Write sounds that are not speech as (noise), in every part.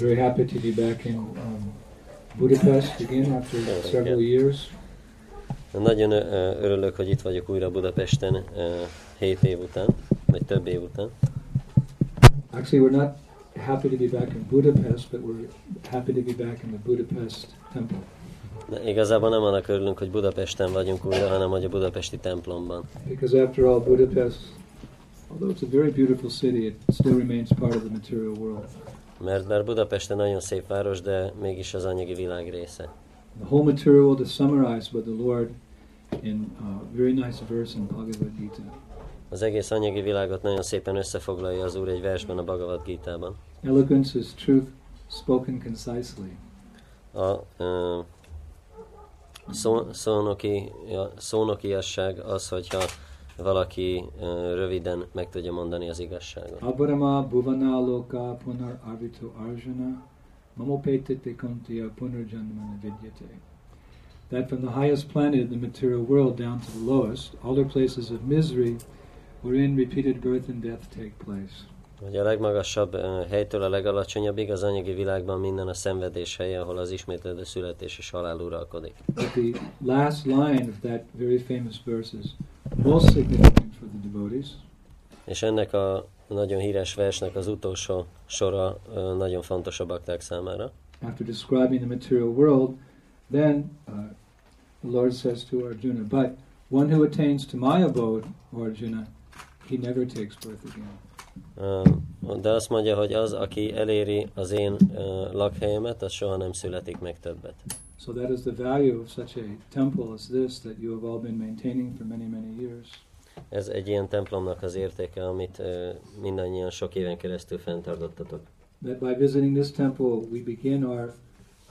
very happy to be back in um, Budapest again after several years. Nagyon örülök, hogy itt vagyok újra Budapesten ö, 7 év után, vagy több év után. Actually, we're not happy to be back in Budapest, but we're happy to be back in the Budapest temple. De igazából nem annak örülünk, hogy Budapesten vagyunk újra, hanem hogy a budapesti templomban. Because after all, Budapest, although it's a very beautiful city, it still remains part of the material world. Mert bár Budapesten nagyon szép város, de mégis az anyagi világ része. The whole material is summarized by the Lord in a very nice verse in Bhagavad Gita. Az egész anyagi világot nagyon szépen összefoglalja az Úr egy versben a Bhagavad Gita-ban. Eloquence is truth spoken concisely. A ö, szó, szónoki, szónokiasság az, hogyha valaki röviden meg tudja mondani az igazságot. Abharama bhuvana loka punar arvito arjuna mamopetete kuntiya punarjanmana vidyate. That from the highest planet, the material world, down to the lowest, all are places of misery wherein repeated birth and death take place. Hogy a legmagasabb helytől a legalacsonyabbig az anyagi világban minden a szenvedés helye, ahol az ismétlődő születés és halál uralkodik. But the last line of that very famous verse is most significant for the devotees. És ennek a nagyon híres versnek az utolsó sora nagyon fontos a bakták számára. After describing the material world, then uh, the Lord says to Arjuna, But one who attains to my abode, Arjuna, he never takes birth again. De azt mondja, hogy az, aki eléri az én lakhelyemet, az soha nem születik meg többet. So that is the value of such a temple as this that you have all been maintaining for many, many years. Ez egy ilyen templomnak az értéke, amit mindannyian sok éven keresztül fenntartottatok. That by visiting this temple, we begin our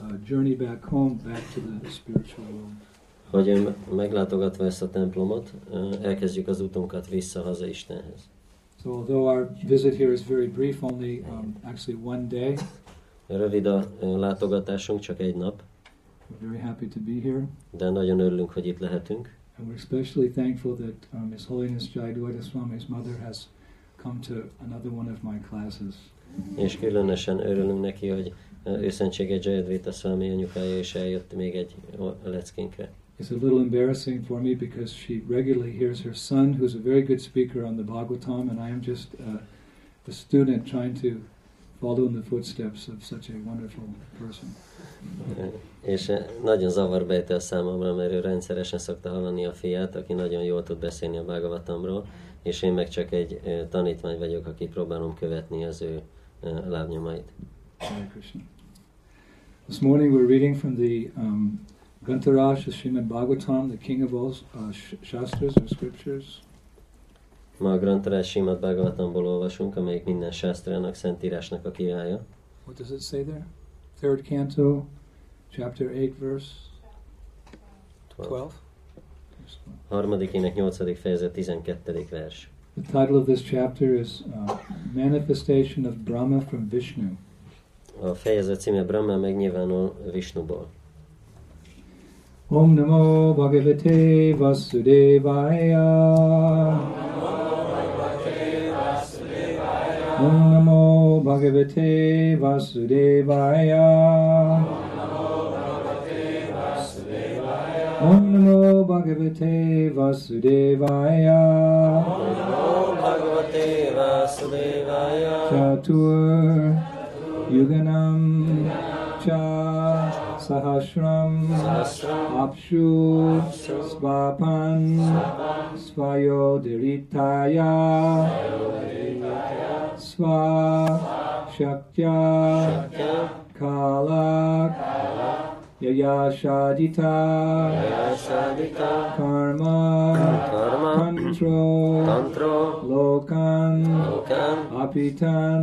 uh, journey back home, back to the spiritual world. Hogy meglátogatva ezt a templomot, elkezdjük az utunkat vissza haza Istenhez. So although our visit here is very brief, only um, actually one day, Rövid a látogatásunk, csak egy nap, we're very happy to be here. de nagyon örülünk, hogy itt lehetünk. And we're especially thankful that um, His Holiness Jayadvaita Swami's mother has come to another one of my classes. És különösen örülünk neki, hogy ö, ő szentsége Jayadvita Swami anyukája is eljött még egy leckénkre. It's a little embarrassing for me because she regularly hears her son, who's a very good speaker on the Bhagavatam, and I am just uh, a student trying to follow in the footsteps of such a wonderful person. És ö, nagyon zavarba ejti a számomra, mert ő rendszeresen szokta hallani a fiát, aki nagyon jól tud beszélni a Bhagavatamról, és én meg csak egy ö, tanítvány vagyok, aki próbálom követni az ő ö, lábnyomait. This morning we're reading from the um, Grantaraj Srimad Bhagavatam, the king of all uh, sh- shastras or scriptures. Ma a Grantarás Simad Bhagavatamból olvasunk, amelyik minden sásztrának, szentírásnak a királya. What does it say there? Third canto, chapter 8, verse 12. Harmadikének 8. fejezet 12. vers. The title of this chapter is uh, Manifestation of Brahma from Vishnu. A fejezet címe Brahma megnyilvánul Vishnuból. ओम नमो भगवते वासुदेवाय ओम नमो भगवते वासुदेवाय ओम नमो भगवते वासुदेवाय चतुर्युगनम् Sahasram, Apshu, Svapan, Svayo Diritaya, Sva, Shaktya, Kala, Yaya Shadita, Karma, Tantro, Lokan, Apitan,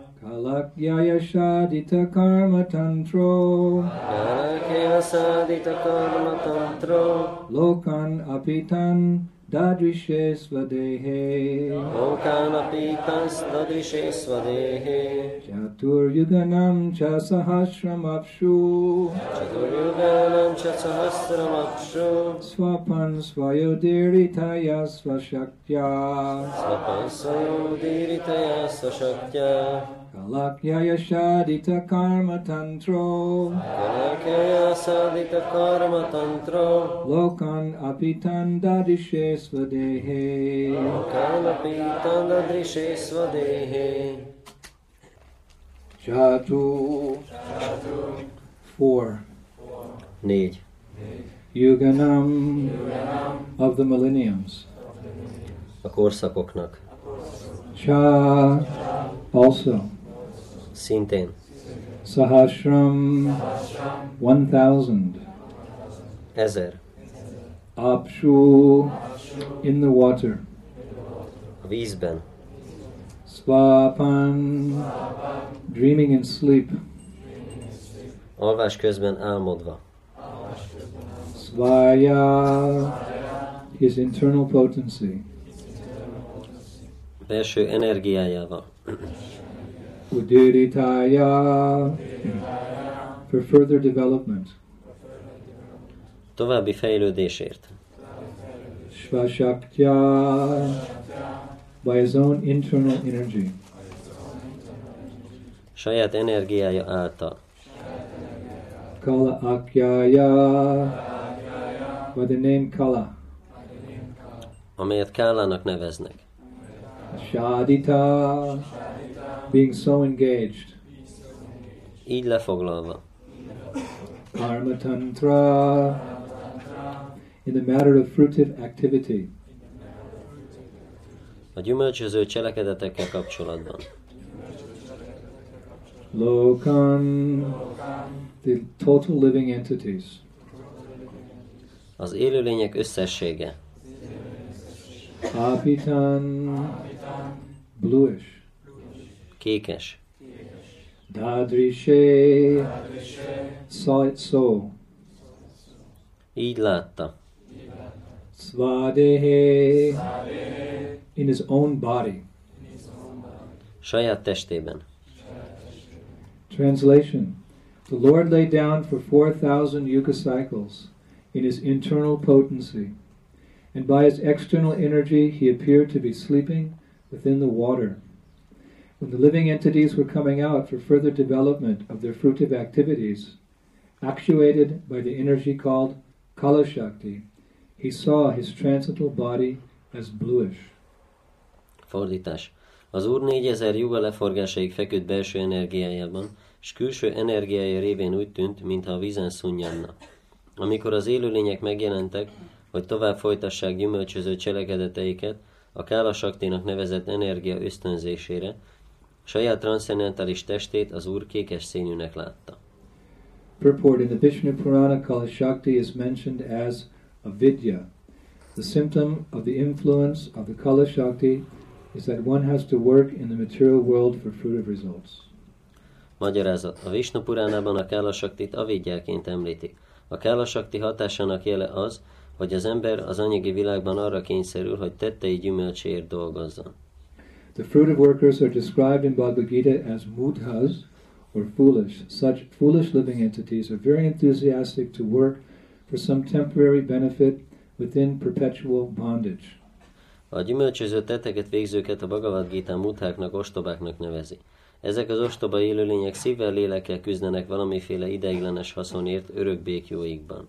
कलक्ययशादितकर्मतन्त्रो कामतन्त्रो लोकान् अपि तन् ददृशे स्वदेहे लोकानपि अपि स्वदेहे चतुर्युगनं च सहस्रमप्सु चतुर्युगनं च सहस्रमप्सु स्वपन् स्व स्वशक्त्या स्वपन् स्वीरितया स्वशक्त्या Kalakya Yashadita Karma Tantro. Kalakya Sadita Karma Tantro. Lokan Apitan Dadishe Svadehe Lokan Apitan Dadishe Svadehe Chatu. Chatu. Four. Négy. Yuganam. Of the millenniums. A korszakoknak. Cha. Also. Szintén. Sahasram one thousand. Ezer. Apshu in the water. A vízben. Swapan dreaming in sleep. Alvás közben álmodva. Svaya his internal potency. Belső energiájával. Udiritaya for further development. További fejlődésért. Svashaktya by his own internal energy. Saját energiája által. Kala Akyaya by the name Kala. Amelyet Kálának neveznek. Shadita being so engaged. Így lefoglalva. Karma Tantra in the matter of fruitive activity. A gyümölcsöző cselekedetekkel kapcsolatban. Lokan, the total living entities. Az élőlények összessége. Apitan, bluish. Kékes. Saw it so. Így látta. Svadehe, in his own body. Saját testében. Translation The Lord lay down for 4,000 yuga cycles in his internal potency, and by his external energy he appeared to be sleeping within the water. When the living entities were coming out for further development of their fruitive activities, actuated by the energy called Kala he saw his transcendental body as bluish. Fordítás. Az Úr négyezer juga leforgásaig feküdt belső energiájában, és külső energiája révén úgy tűnt, mintha a vízen szunnyadna. Amikor az élőlények megjelentek, hogy tovább folytassák gyümölcsöző cselekedeteiket, a Kála Saktinak nevezett energia ösztönzésére, saját transzcendentális testét az Úr kékes színűnek látta. Purport in the Vishnu Purana, Kala Shakti is mentioned as a vidya. The symptom of the influence of the Kala Shakti is that one has to work in the material world for fruitive results. Magyarázat. A Vishnu Puránában a Kála Saktit avédjáként említi. A Kála Sakti hatásának jele az, hogy az ember az anyagi világban arra kényszerül, hogy tettei gyümölcséért dolgozzon. The fruitive workers are described in Bhagavad Gita as mudhas, or foolish. Such foolish living entities are very enthusiastic to work for some temporary benefit within perpetual bondage. A gyümölcsöző tetteket végzőket a Bhagavad Gita mutháknak, ostobáknak nevezi. Ezek az ostoba élőlények szívvel, lélekkel küzdenek valamiféle ideiglenes haszonért örök békjóikban.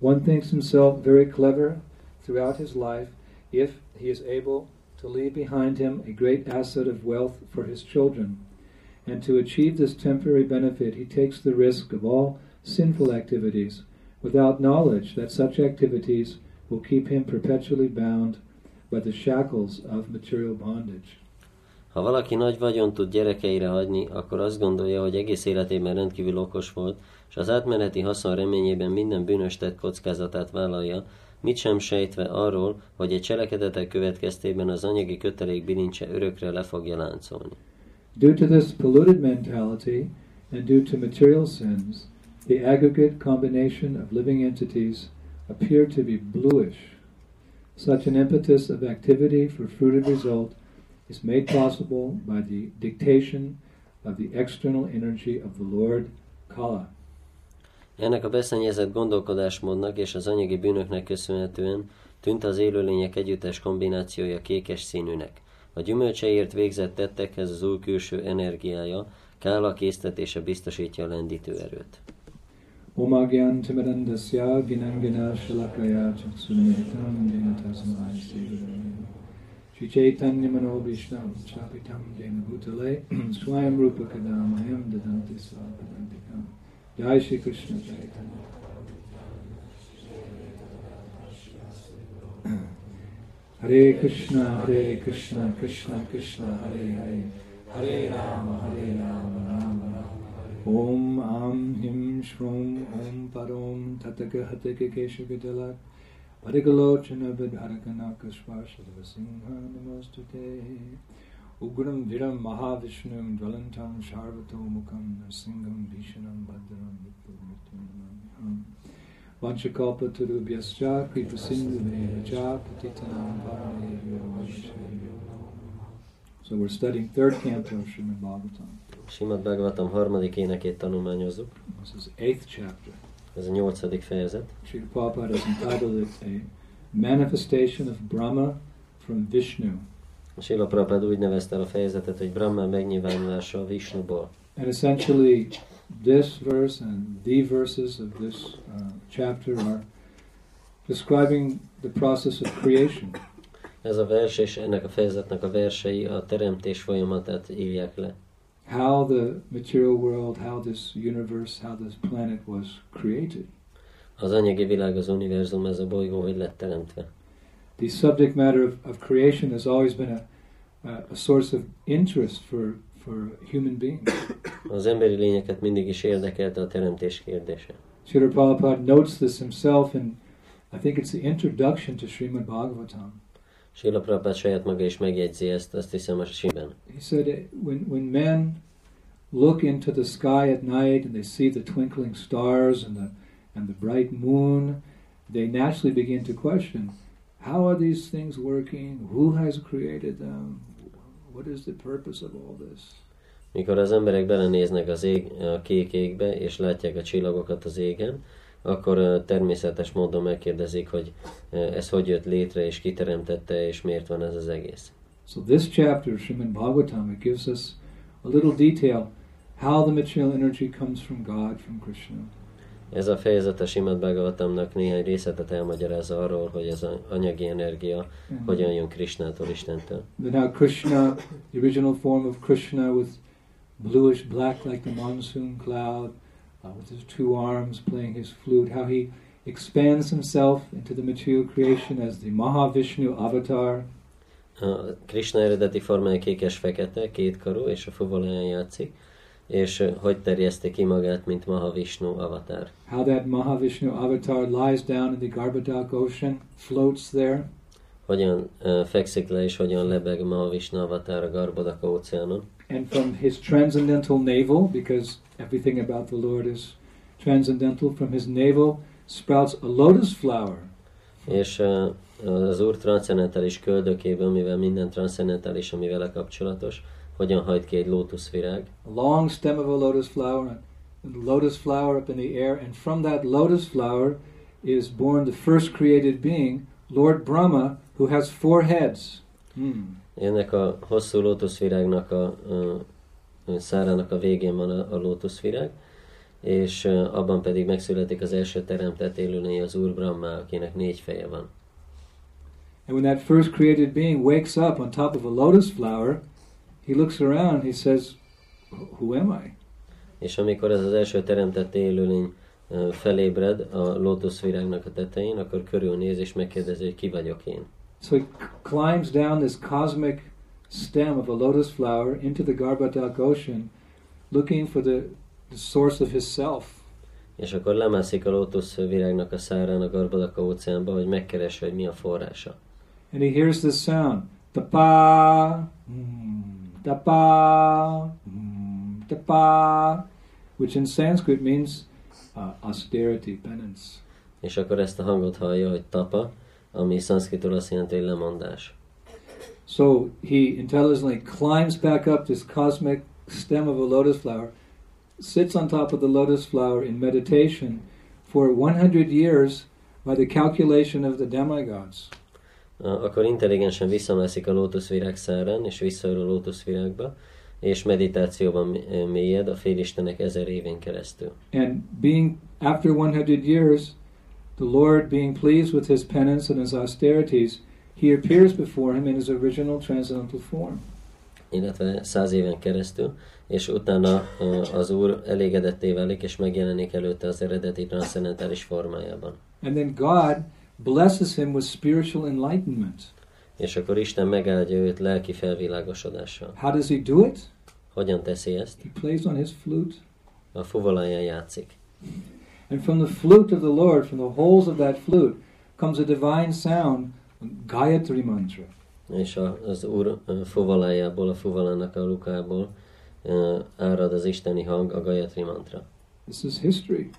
One thinks himself very clever throughout his life if he is able to leave behind him a great asset of wealth for his children. And to achieve this temporary benefit, he takes the risk of all sinful activities without knowledge that such activities will keep him perpetually bound by the shackles of material bondage. Ha valaki nagy vagyon tud gyerekeire hagyni, akkor azt gondolja, hogy egész életében rendkívül okos volt, és az átmeneti haszon reményében minden bűnös tett kockázatát vállalja, mit sem sejtve arról, hogy egy cselekedetek következtében az anyagi kötelék bilincse örökre le fogja láncolni. Due to this polluted mentality and due to material sins, the aggregate combination of living entities appear to be bluish. Such an impetus of activity for fruited result is made possible by the dictation of the external energy of the Lord Kala. Ennek a beszennyezett gondolkodásmódnak és az anyagi bűnöknek köszönhetően tűnt az élőlények együttes kombinációja kékes színűnek. A gyümölcseért végzett tettekhez az új külső energiája, kála késztetése biztosítja a lendítő erőt. Omagyan Timarandasya Ginangana Shalakaya Chaksunetam Janatasmai Sri Chaitanya Manobhishnam Chapitam Jena Bhutale (clears throat) Swayam Rupa Kadamayam Dadanti Svapadantikam Jai Shri Krishna Chaitanya Hare Krishna, Hare Krishna, Krishna Krishna, Hare Hare, Hare Rama, Hare Rama, Rama Rama. Om Am Him Shrum Om Parom Tataka Hataka Keshagadala Parigalochana Vidharakana Kashvashadava Singha Namostute Ugram Viram Mahavishnu Dvalantam Sharvato Mukam Narsingam Vishanam Bhadram Vipurmitunamam Vanchakalpa Turubhyascha Kripa Sindhu Vedacha Patitanam So we're studying third canto of Srimad Bhagavatam. Simad Bhagavatam harmadik énekét tanulmányozzuk. This is eighth chapter. Ez a nyolcadik fejezet. Sri Prabhupada has entitled it a manifestation of Brahma from Vishnu. A Sila Prabhupád úgy nevezte a fejezetet, hogy Brahma megnyilvánulása a Vishnuból. And essentially, this verse and the verses of this uh, chapter are describing the process of creation. Ez a vers és ennek a fejezetnek a versei a teremtés folyamatát írják le. How the material world, how this universe, how this planet was created. Az anyagi világ, az univerzum, ez a bolygó, hogy lett teremtve. The subject matter of, of creation has always been a, a, a source of interest for, for human beings. Az emberi lényeket mindig is érdekelte a teremtés kérdése. Srila Prabhupada notes this himself in, I think it's the introduction to Srimad Bhagavatam. Sila Prabhupád saját maga is megjegyzi ezt, azt hiszem a simben. He said, when, when men look into the sky at night and they see the twinkling stars and the, and the bright moon, they naturally begin to question, how are these things working? Who has created them? What is the purpose of all this? Mikor az emberek belenéznek az ég, a kék égbe, és látják a csillagokat az égen, akkor természetes módon megkérdezik, hogy ez hogy jött létre, és kiteremtette, és miért van ez az egész. So this chapter, Srimad Bhagavatam, it gives us a little detail how the material energy comes from God, from Krishna. Ez a fejezet a Simad Bhagavatamnak néhány részletet elmagyarázza arról, hogy ez az anyagi energia And hogyan jön Krisnától, Istentől. How Krishna, the original form of Krishna with bluish black like the monsoon cloud, uh, with his two arms playing his flute, how he expands himself into the material creation as the Mahavishnu avatar. A Krishna eredeti formája kékes-fekete, kétkarú, és a fuvoláján játszik, és hogy terjeszti ki magát, mint Mahavishnu avatár. How that Mahavishnu avatar lies down in the Garbhodak ocean, floats there, Hogyan ö, fekszik le, és hogyan lebeg Mahavishnu avatár a Garbodaka óceánon. and from his transcendental navel, because everything about the Lord is transcendental, from his navel sprouts a lotus flower. És ö, az Úr transzendentális köldökéből, mivel minden transzendentális, ami vele kapcsolatos, hogyan hajt ki egy lótuszvirág, a long stem of a lotus flower, and the lotus flower up in the air, and from that lotus flower is born the first created being, Lord Brahma, who has four heads. Hmm. Ennek a hosszú lótuszvirágnak a, a szárának a végén van a, a lótuszvirág, és abban pedig megszületik az első teremtett élőlény, az Úr Brahma, akinek négy feje van. And when that first created being wakes up on top of a lotus flower, he looks around, he says, Who am I? És amikor ez az első teremtett élőlény felébred a lótuszvirágnak a tetején, akkor körülnéz és megkérdezi, hogy ki vagyok én. So he climbs down this cosmic stem of a lotus flower into the Garbhodak ocean, looking for the, the source of his self. És akkor lemászik a lótuszvirágnak a szárán a Garbadaka óceánba, hogy megkeresse, hogy mi a forrása. And he hears this sound, tapa. Hmm. Tapa, mm, tapa, which in Sanskrit means uh, austerity, penance. És akkor ezt a hangot hallja, hogy tapa, ami szanszkritul azt jelenti, hogy lemondás. So he intelligently climbs back up this cosmic stem of a lotus flower, sits on top of the lotus flower in meditation for 100 years by the calculation of the demigods. Akkor intelligensen visszamászik a lótuszvirág szárán, és visszaül a lótuszvirágba, és meditációban mélyed a félistenek ezer évén keresztül. And being after 100 years, the Lord being pleased with his penance and his austerities, he appears before him in his original transcendental form. illetve száz éven keresztül, és utána az Úr elégedetté válik, és megjelenik előtte az eredeti transzendentális formájában. And then God blesses him with spiritual enlightenment. És akkor Isten megáldja őt lelki felvilágosodással. How does he do it? Hogyan teszi ezt? He plays on his flute. A fuvoláján játszik. And from the flute of the Lord, from the holes of that flute, comes a divine sound, Gayatri mantra. És az Úr fuvalájából, a fuvalának a lukából árad az isteni hang, a Gayatri mantra. This is history.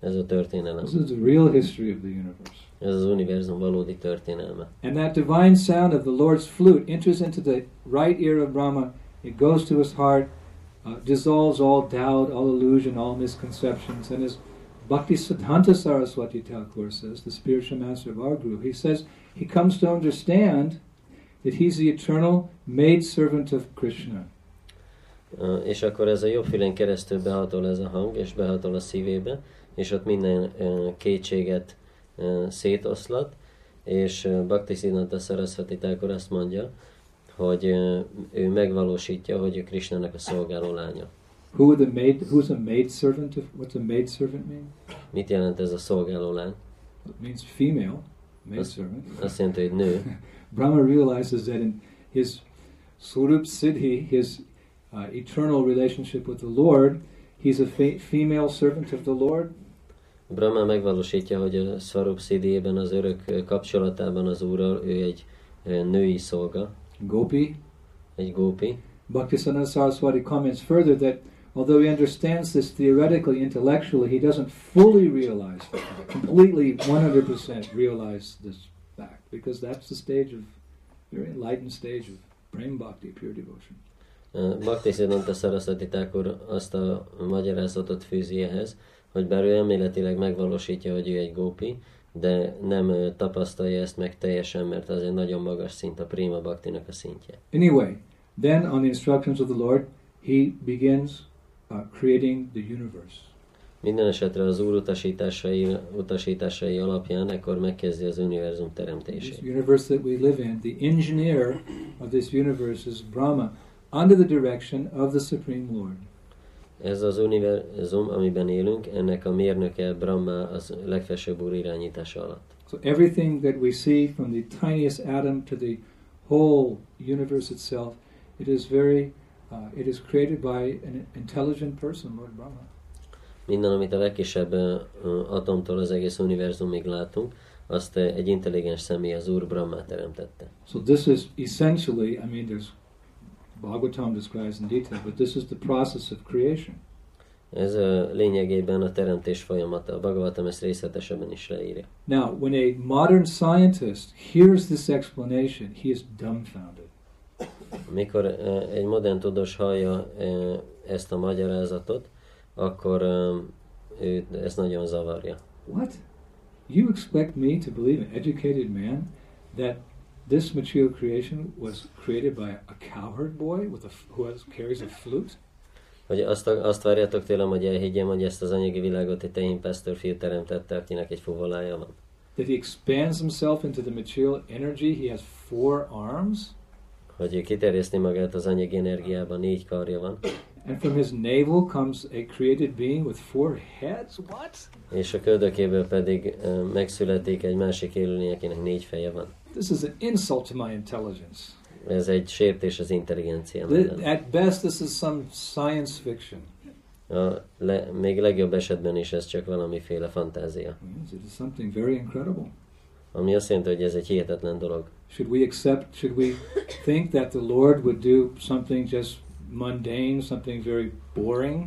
Ez a történelem. This is the real history of the universe. Ez az univerzum valódi történelme. And that divine sound of the Lord's flute enters into the right ear of Brahma. It goes to his heart, uh, dissolves all doubt, all illusion, all misconceptions. And as Bhakti Siddhanta Saraswati Thakur says, the spiritual master of our guru, he says he comes to understand that he's the eternal maid servant of Krishna. Uh, és akkor ez a jobb fülen keresztül behatol ez a hang, és behatol a szívébe, és ott minden kétséget szétoszlat, és Bhakti Siddhanta Saraswati Thakur azt mondja, hogy ő megvalósítja, hogy ő Krishnának a szolgáló lánya. Who the maid, who's a maid servant? Of, what's a maid servant mean? Mit jelent ez a szolgáló lány? It means female maid Azt, servant. azt jelenti, hogy nő. (laughs) Brahma realizes that in his Surup Siddhi, his uh, eternal relationship with the Lord, he's a fe- female servant of the Lord. Brahma megvalósítja, hogy a Swarup Siddhiében az örök kapcsolatában az Úrral ő egy női szolga, Gopi. egy gópi. Bhaktisiddhanta Saraswati comments further that although he understands this theoretically, intellectually, he doesn't fully realize, completely 100% realize this fact, because that's the stage of, very enlightened stage of prem bhakti, pure devotion. Bhakti Siddhanta Saraswati Thakur azt a magyarázatot fűzi ehhez, hogy bár ő elméletileg megvalósítja, hogy ő egy gópi, de nem tapasztalja ezt meg teljesen, mert az egy nagyon magas szint, a Prima Bhaktinak a szintje. Anyway, then on the instructions of the Lord, he begins uh, creating the universe. Minden esetre az Úr utasításai, utasításai alapján ekkor megkezdi az univerzum This teremtését. universe that we live in, the engineer of this universe is Brahma, under the direction of the Supreme Lord. Ez az univerzum, amiben élünk, ennek a mérnöke Brahma az legfelsőbb úr irányítása alatt. So everything that we see from the tiniest atom to the whole universe itself, it is very, uh, it is created by an intelligent person, Lord Brahma. Minden, amit a legkisebb ö, atomtól az egész univerzumig látunk, azt egy intelligens személy az Úr Brahma teremtette. So this is essentially, I mean, there's Bhagavatam describes in detail, but this is the process of creation. Ez ö, lényegében a teremtés folyamata. A Bhagavatam ezt részletesebben is leírja. Now, when a modern scientist hears this explanation, he is dumbfounded. Mikor ö, egy modern tudós hallja ö, ezt a magyarázatot, akkor őt ez nagyon zavarja. What? You expect me to believe, an educated man, that this material creation was created by a cowherd boy with a, who has, carries a flute? Hogy azt, azt várjátok tőlem, hogy elhiggyem, hogy ezt az anyagi világot egy tehénpásztor fiú teremtette, akinek egy fuvolája van. That he expands himself into the material energy, he has four arms, Hogy ő kiterjeszti magát az anyagi energiában, négy karja van, and from his navel comes a created being with four heads? What? és a köldökéből pedig ö, megszületik egy másik élőlény, akinek négy feje van. This is an insult to my intelligence. Ez egy sértés az intelligenciám. Th- ellen. At best, this is some science fiction. A le, még legjobb esetben is ez csak valamiféle fantázia. Yes, It is something very incredible. Ami azt jelenti, hogy ez egy hihetetlen dolog. Should we accept, should we think that the Lord would do something just mundane, something very boring?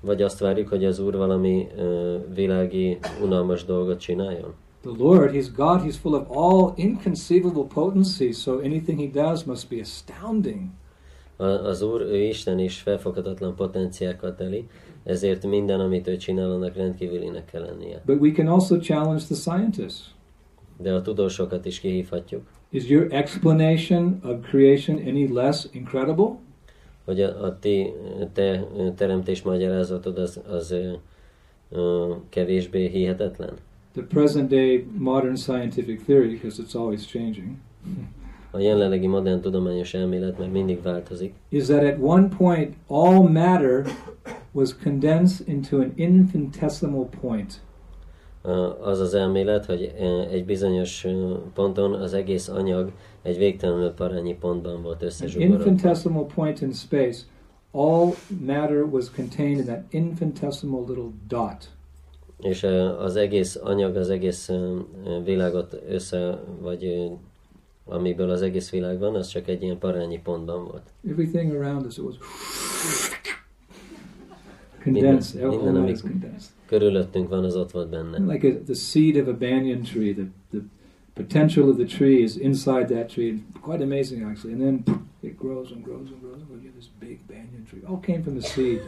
Vagy azt várjuk, hogy az Úr valami ö, világi, unalmas dolgot csináljon? The Lord, He's God, He's full of all inconceivable potency, so anything He does must be astounding. A, az Úr, ő Isten is felfoghatatlan potenciákkal teli, ezért minden, amit ő csinál, annak rendkívülinek kell lennie. But we can also challenge the scientists. De a tudósokat is kihívhatjuk, Is your explanation of creation any less incredible? hogy a, a ti te teremtés magyarázatod az, az ö, ö, kevésbé hihetetlen. The present day modern scientific theory, because it's always changing, A jelenlegi modern tudományos elmélet mert mindig változik, is that at one point all matter was condensed into an infinitesimal point. Az az elmélet, hogy ö, egy bizonyos ponton az egész anyag egy végtelenül parányi pontban volt An összezsugorodva. infinitesimal point in space, all matter was contained in that infinitesimal little dot. És az egész anyag, az egész világot össze, vagy amiből az egész világ van, az csak egy ilyen parányi pontban volt. Everything around us was condensed. Minden- minden, ami- condensed. Körülöttünk van, az ott volt benne. Like a, the seed of a banyan tree, the, the potential of the tree is inside that tree. Quite amazing, actually. And then it grows and grows and grows. And we get this big banyan tree. All came from the seed.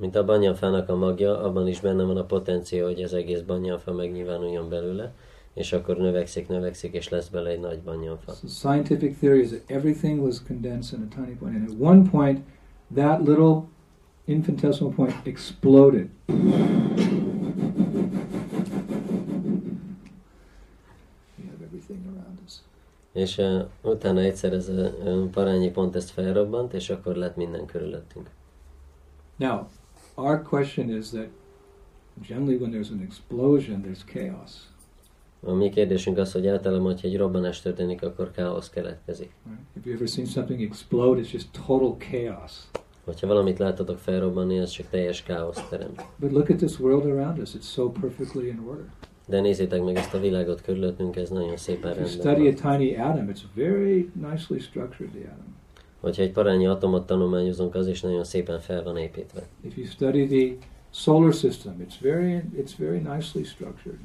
Mint a banyanfának a magja, abban is benne van a potencia, hogy az egész banyanfa megnyilvánuljon belőle, és akkor növekszik, növekszik, és lesz bele egy nagy banyanfa. So scientific theory is that everything was condensed in a tiny point, and at one point, that little infinitesimal point exploded. És uh, utána egyszer ez a uh, parányi pont ezt felrobbant, és akkor lett minden körülöttünk. Now, our question is that generally, when there's an explosion, there's chaos. A mi kérdésünk az, hogy általában, hogyha egy robbanás történik, akkor káosz keletkezik. Right? Have you ever seen something explode? It's just total chaos. Hogyha valamit láttatok felrobbanni, az csak teljes káosz teremt. But look at this world around us; it's so perfectly in order. De nézzétek meg ezt a világot körülöttünk, ez nagyon szépen rendben study a van. tiny atom, it's very nicely structured. The atom. Hogyha egy parányi atomot tanulmányozunk, az is nagyon szépen fel van építve. If you study the solar system, it's very it's very nicely structured.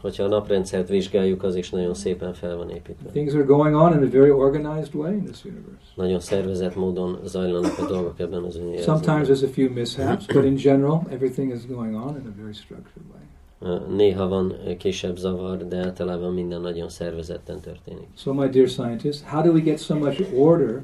Hogyha a naprendszert vizsgáljuk, az is nagyon szépen fel van építve. Things are going on in a very organized way in this universe. Nagyon szervezett módon zajlanak a dolgok ebben az Sometimes univerzumban. there's a few mishaps, but in general, everything is going on in a very structured way. Néha van kisebb zavar, de általában minden nagyon szervezetten történik. So, my dear scientists, how do we get so much order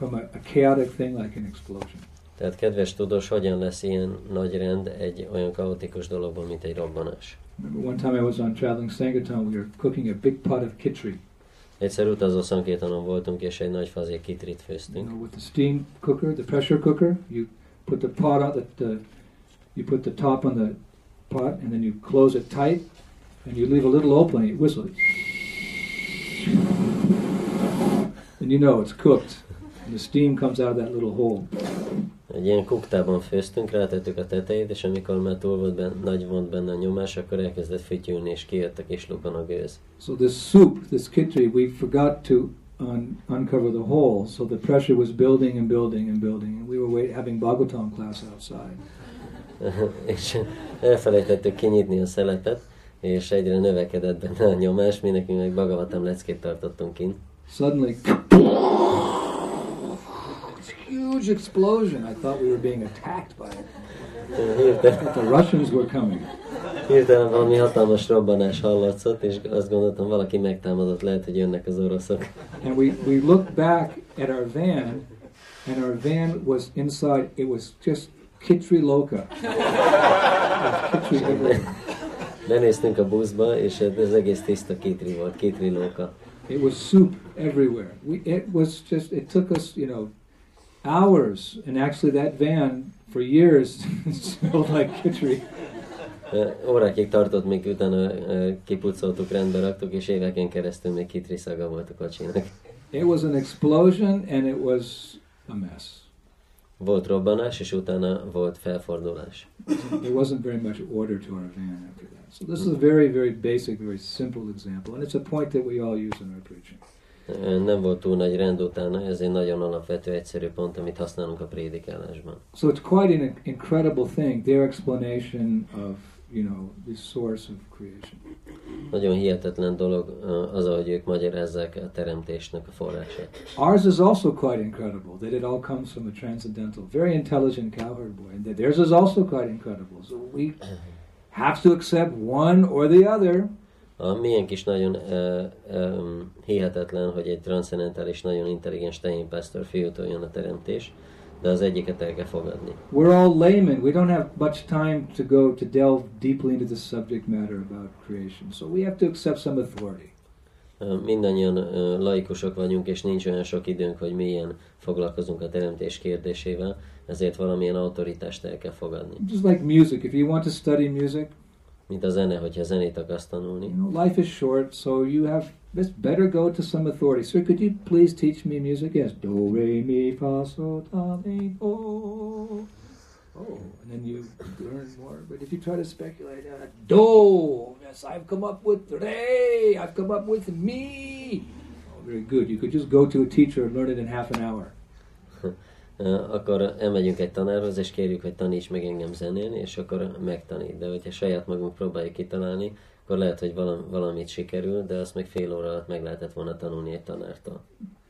from a, a chaotic thing like an explosion? Tehát kedves tudós, hogyan lesz ilyen nagy rend egy olyan kaotikus dologban, mint egy robbanás? Remember one time I was on traveling Sangaton, we were cooking a big pot of kitri. Egyszer utazó szankétanon voltunk, és egy nagy fazék kitrit You know, with the steam cooker, the pressure cooker, you put the pot on the, the you put the top on the pot, and then you close it tight, and you leave a little opening. It whistles, and you know it's cooked, the steam comes out of that little hole. Egy ilyen kuktában főztünk, rátettük a tetejét, és amikor már túl volt benne, nagy volt benne a nyomás, akkor elkezdett fütyülni, és kijött a kis lukon a gőz. So this soup, this kitri, we forgot to un- uncover the hole, so the pressure was building and building and building, and we were wait- having Bhagavatam class outside. (laughs) és elfelejtettük kinyitni a szeletet, és egyre növekedett benne a nyomás, mi nekünk meg Bhagavatam leckét tartottunk kint. Suddenly, this huge explosion. I thought we were being attacked by it. Hirtelen, the Russians were coming. hirtelen valami hatalmas robbanás hallatszott, és azt gondoltam, valaki megtámadott, lehet, hogy jönnek az oroszok. And we, we looked back at our van, and our van was inside, it was just Kitri Loka. Kitri everywhere. Benéztünk a buszba, és ez egész tiszta kitri volt, kitri lóka. It was soup everywhere. We, it was just, it took us, you know, hours. And actually, that van, for years, (laughs) smelled like Kitri. Órákig tartott, míg utána kipucoltuk, rendbe raktuk, és éveken keresztül még kitri szaga volt a kocsinak. It was an explosion, and it was a mess. Volt robbanás, és utána volt felfordulás. There wasn't very much order to our van after that. So this is a very, very basic, very simple example, and it's a point that we all use in our preaching. Nem volt túl nagy rend utána, ez egy nagyon alapvető, egyszerű pont, amit használunk a prédikálásban. So it's quite an incredible thing, their explanation of, you know, the source of creation. Nagyon hihetetlen dolog az, ahogy ők magyarázzák a teremtésnek a forrását. Ours is also quite incredible, that it all comes from a transcendental, very intelligent cowherd boy, and that theirs is also quite incredible. So we have to accept one or the other. A miénk is nagyon uh, um, hihetetlen, hogy egy transzendentális, nagyon intelligens tehénpásztor fiútól jön a teremtés, de az egyiket el kell fogadni. We're all laymen. We don't have much time to go to delve deeply into the subject matter about creation. So we have to accept some authority. Mindannyian laikusok vagyunk, és nincs olyan sok időnk, hogy milyen foglalkozunk a teremtés kérdésével, ezért valamilyen autoritást el kell fogadni. Just like music. If you want to study music, mint a zene, hogyha zenét akarsz tanulni. You know, life is short, so you have it's better go to some authority. Sir, could you please teach me music? Yes. Do, re, mi, fa, sol, ta, mi, oh. Oh, and then you learn more. But if you try to speculate, uh, do, yes, I've come up with re, I've come up with me. Oh, very good. You could just go to a teacher and learn it in half an hour. (laughs) akkor elmegyünk egy tanárhoz, és kérjük, hogy taníts meg engem zenélni, és akkor megtanít. De hogyha saját magunk próbáljuk kitalálni, akkor lehet, hogy valam, valamit sikerül, de azt meg fél óra alatt meg lehetett volna tanulni egy tanártól.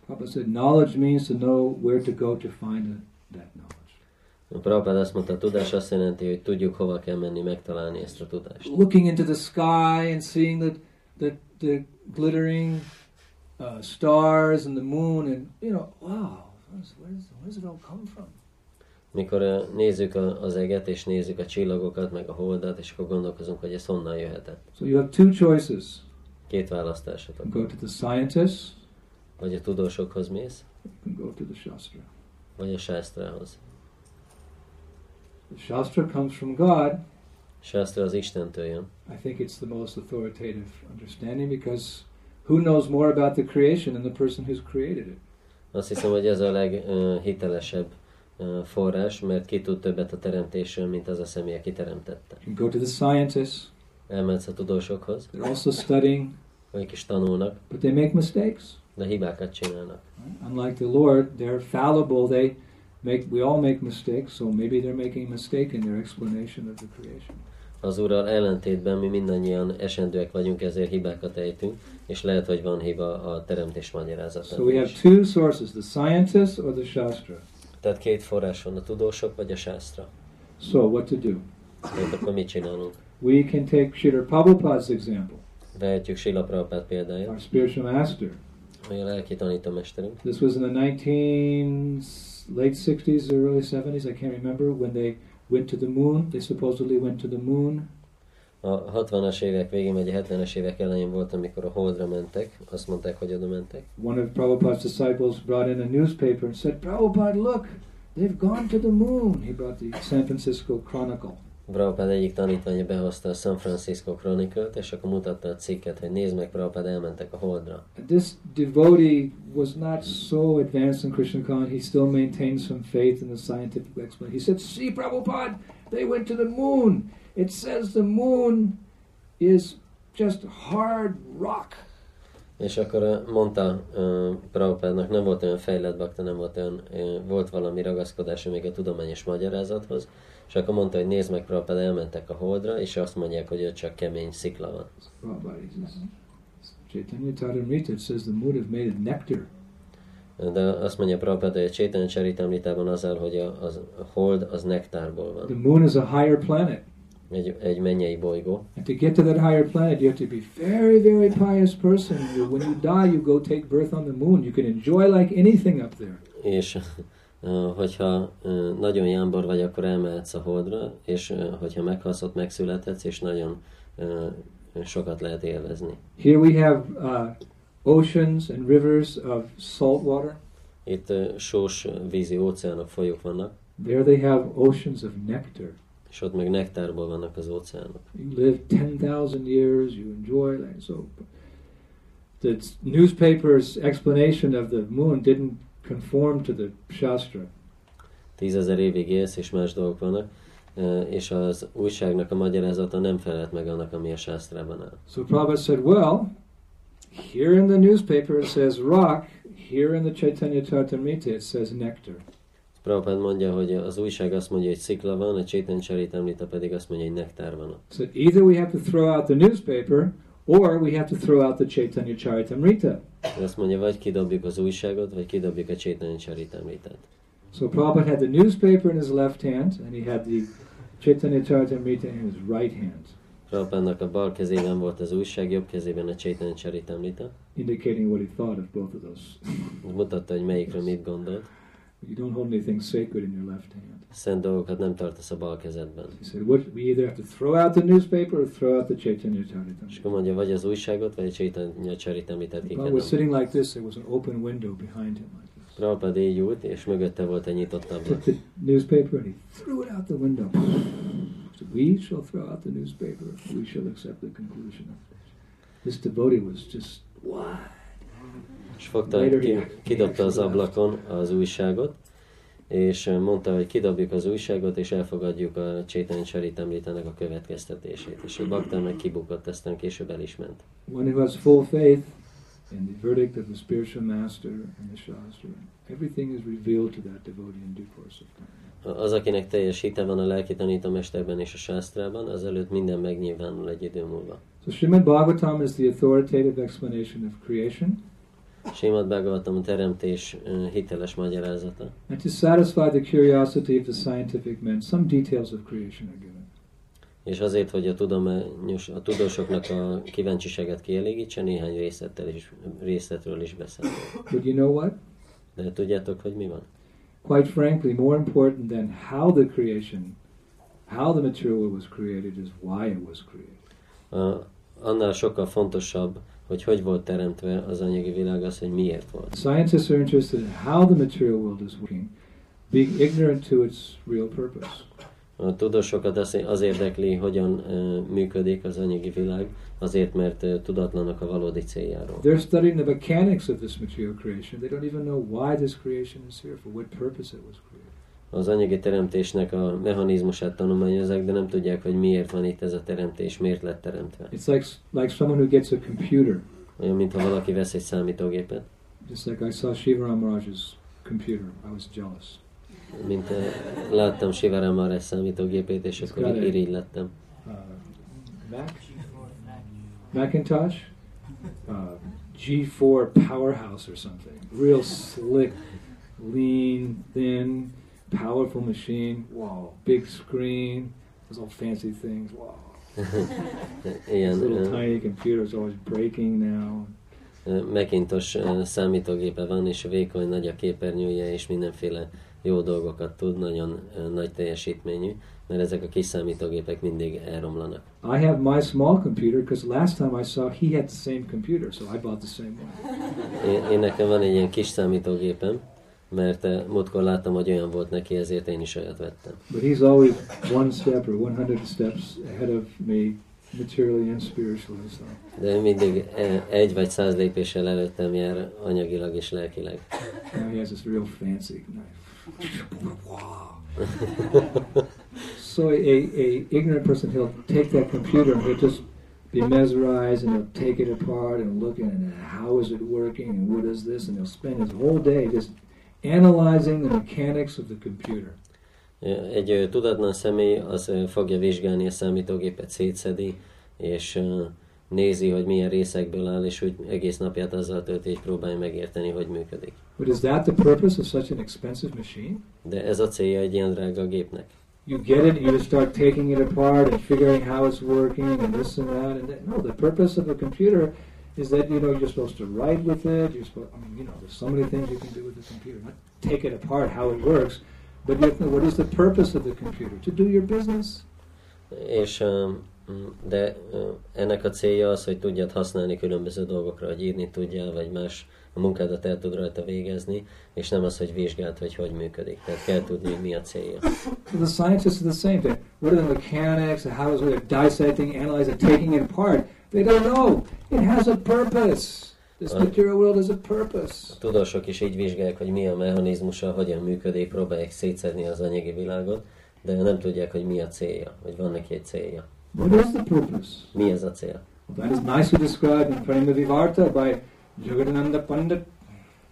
Papa said, knowledge means to know where to go to find that knowledge. Prabhupád azt mondta, a tudás azt jelenti, hogy tudjuk hova kell menni megtalálni ezt a tudást. Looking into the sky and seeing the, the, the glittering uh, stars and the moon and, you know, wow, Mikor nézzük az eget, és nézzük a csillagokat, meg a holdat, és akkor gondolkozunk, hogy ez honnan jöhetett. So you have two choices. Két választásotok. Go to the scientists. Vagy a tudósokhoz mész. You can go to the Shastra. Vagy a Shastrahoz. The Shastra comes from God. Shastra az Istentől jön. I think it's the most authoritative understanding because who knows more about the creation than the person who's created it? Azt hiszem, hogy ez a leghitelesebb forrás, mert ki tud többet a teremtésről, mint az a személy, aki teremtette. You go to the scientists. Elmehetsz a tudósokhoz. They're also studying. Ők is tanulnak. But they make mistakes. De hibákat csinálnak. Unlike the Lord, they're fallible. They make, we all make mistakes, so maybe they're making a mistake in their explanation of the creation. Az Úrral ellentétben mi mindannyian esendőek vagyunk, ezért hibákat ejtünk, és lehet, hogy van hiba a teremtés magyarázatában So we have two sources, the scientists or the Shastra. Tehát két forrás van, a tudósok vagy a Shastra. So what to do? Tehát akkor mit csinálunk? We can take Srila Prabhupada's example. Vehetjük Srila Prabhupada példáját. Our spiritual master. A lelki tanítómesterünk. This was in the 19 late 60s or early 70s, I can't remember, when they went to the moon. They supposedly went to the moon. A 60-as évek végén, vagy a 70-es évek elején volt, amikor a Holdra mentek. Azt mondták, hogy oda mentek. One of Prabhupada's disciples brought in a newspaper and said, Prabhupada, look, they've gone to the moon. He brought the San Francisco Chronicle. Prabhupada egyik tanítványa behozta a San Francisco Chronicle-t, és akkor mutatta a cikket, hogy nézd meg, Prabhupada elmentek a Holdra. This devotee was not so advanced in Krishna consciousness, he still maintained some faith in the scientific explanation. He said, see Prabhupada, they went to the moon. It says the moon is just hard rock. És akkor mondta uh, Prabhupádnak, nem volt olyan fejlett bakta, nem volt olyan, uh, volt valami ragaszkodása még a tudományos magyarázathoz, és akkor mondta, hogy nézd meg, Prabhupád, elmentek a holdra, és azt mondják, hogy ott csak kemény szikla van. Chaitanya Charitamrita says the moon is made of nectar. De azt mondja Prabhupada, hogy a Chaitanya Charitamritában az áll, hogy a, az, a hold az nektárból van. The moon is a higher planet. Egy, egy mennyei bolygó. And to get to that higher planet, you have to be very, very pious person. You, when you die, you go take birth on the moon. You can enjoy like anything up there. És hogyha nagyon jámbor vagy, akkor elmehetsz a holdra, és hogyha meghalsz, ott megszülethetsz, és nagyon sokat lehet élvezni. Here we have uh, oceans and rivers of salt water. Itt uh, sós vízi óceánok, folyók vannak. There they have oceans of nectar. És ott meg nektárból vannak az óceánok. You live 10,000 years, you enjoy like so. The newspaper's explanation of the moon didn't conform to the Shastra. tízezer évig élsz, és más dolgok vannak, és az újságnak a magyarázata nem felelt meg annak, ami a sásztrában áll. So Prabhupada said, well, here in the newspaper it says rock, here in the Chaitanya Charitamrita it says nectar. Prabhupád mondja, hogy az újság azt mondja, hogy szikla van, a Cséten Csaritamrita pedig azt mondja, hogy nektár van. So either we have to throw out the newspaper or we have to throw out the Chaitanya Charitamrita. Azt mondja, vagy kidobjuk az újságot, vagy kidobjuk a Cséten Csaritamritát. So Prabhupada had the newspaper in his left hand and he had the Chaitanya Charitamrita in his right hand, Prabhupádnak a bal kezében volt az újság, jobb kezében a Cséten Csaritamrita. indicating what he thought of both of those. Mutatta, hogy melyikről mit gondolt. You don't hold anything sacred in your left hand. Szent dolgokat nem tartasz a bal kezedben. He said, what, we either have to throw out the newspaper or throw out the Chaitanya És Charitamrita. akkor mondja, vagy az újságot, vagy a Cséten Csaritamritát ki was sitting like this, there was an open window behind him like this. Prabhupád így ült, és mögötte volt egy nyitott Took ablak. the newspaper and he threw it out the window. So we shall throw out the newspaper. We shall accept the conclusion of this. This devotee was just what? És fogta, ki, kidobta az ablakon az újságot, és mondta, hogy kidobjuk az újságot, és elfogadjuk a Csétany Csaritamritának a következtetését. És a bakta meg kibukott, aztán később el is ment. One who has full faith in the verdict of the spiritual master and the Shastra, everything is revealed to that devotee in due course of time. Az, akinek teljes hite van a lelki tanítómesterben és a sásztrában, az előtt minden megnyilvánul egy idő múlva. So Srimad Bhagavatam is the authoritative explanation of creation. Sémad Bhagavatam a teremtés hiteles magyarázata. And to satisfy the curiosity of the scientific men, some details of creation are given. És azért, hogy a, tudományos, a tudósoknak a kíváncsiságát kielégítse, néhány részlettel is, részletről is beszél. But you know what? De tudjátok, hogy mi van? Quite frankly, more important than how the creation, how the material was created, is why it was created. A, annál sokkal fontosabb, hogy hogy volt teremtve az anyagi világ, az, hogy miért volt. Scientists are interested in how the material world is working, being ignorant to its real purpose. A tudósokat az, az érdekli, hogyan ö, működik az anyagi világ, azért, mert ö, tudatlanok a valódi céljáról. They're studying the mechanics of this material creation. They don't even know why this creation is here, for what purpose it was created. Az anyagi teremtésnek a mechanizmusát tanulmányozzák, de nem tudják, hogy miért van itt ez a teremtés, miért lett teremtve. It's like like someone who gets a computer. Olyan, mintha valaki vesz egy számítógépet, Just like I saw Shiva Ramaraj's computer, I was jealous. mint ö, láttam Sivaram Maharaj számítógépét, és It's akkor irigy lettem. Uh, Mac, Macintosh, uh, G4 powerhouse or something. Real slick, lean, thin, powerful machine. Wow, big screen. Those all fancy things. Wow. (laughs) Ilyen This little tiny computer is always breaking now. Macintosh számítógépe van, és vékony, nagy a képernyője, és mindenféle jó dolgokat tud, nagyon nagy teljesítményű, mert ezek a kis számítógépek mindig elromlanak. I have my small computer because last time I saw he had the same computer, so I bought the same one. Én, én nekem van egy ilyen kis számítógépem, mert uh, múltkor láttam, hogy olyan volt neki, ezért én is olyat vettem. But he's always one step or 100 steps ahead of me, materially and spiritually. So De mindig eh, egy vagy száz lépéssel előttem jár anyagilag és lelkileg. now he has this real fancy knife. Wow. So a, a ignorant person, he'll take that computer and he'll just be mesmerized and he'll take it apart and look at it and how is it working and what is this and he'll spend his whole day just analyzing the mechanics of the computer. Egy tudatlan személy az fogja vizsgálni a számítógépet, szétszedi, és nézi, hogy milyen részekből áll, és úgy egész napját azzal tölti, hogy próbálja megérteni, hogy működik. But is that the purpose of such an expensive machine? De ez a célja egy ilyen drága gépnek. You get it, you start taking it apart and figuring how it's working and this and that and that. No, the purpose of a computer is that you know you're supposed to write with it. You're supposed, I mean, you know, there's so many things you can do with the computer. Not take it apart how it works, but you know what is the purpose of the computer to do your business. És, mm, de ö, ennek a célja az, hogy tudjad használni különböző dolgokra, hogy írni tudjál, vagy más a munkádat el tud rajta végezni, és nem az, hogy vizsgáld, hogy hogy működik. Tehát kell tudni, hogy mi a célja. So the scientists are the same thing. What are the mechanics? How is it dissecting, analyzing, taking it apart? They don't know. It has a purpose. This material world has a purpose. A tudósok is így vizsgálják, hogy mi a mechanizmusa, hogyan működik, próbálják szétszedni az anyagi világot, de nem tudják, hogy mi a célja, vagy van neki egy célja. What is the purpose? Mi ez a cél? That is nicely described in Prema Vivarta by Jagadananda Pandit.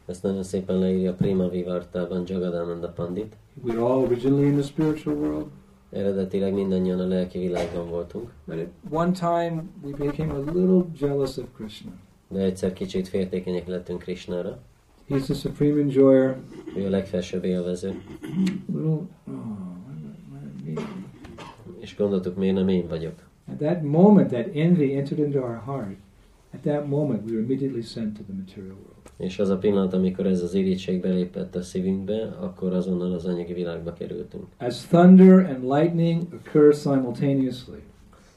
Ezt nagyon szépen leírja Prima Vivartában Jagadananda Pandit. We're all originally in the spiritual world, Eredetileg mindannyian a lelki világban voltunk, but at one time we became a little jealous of Krishna. de egyszer kicsit féltékenyek lettünk Krishnára. He's the supreme enjoyer. Ő a legfelsőbb élvező, Little, oh, és gondoltuk, miért nem én vagyok. At that moment, that envy entered into our heart. At that moment, we were immediately sent to the material world. És az a pillanat, amikor ez az irítség belépett a szívünkbe, akkor azonnal az anyagi világba kerültünk. As thunder and lightning occur simultaneously,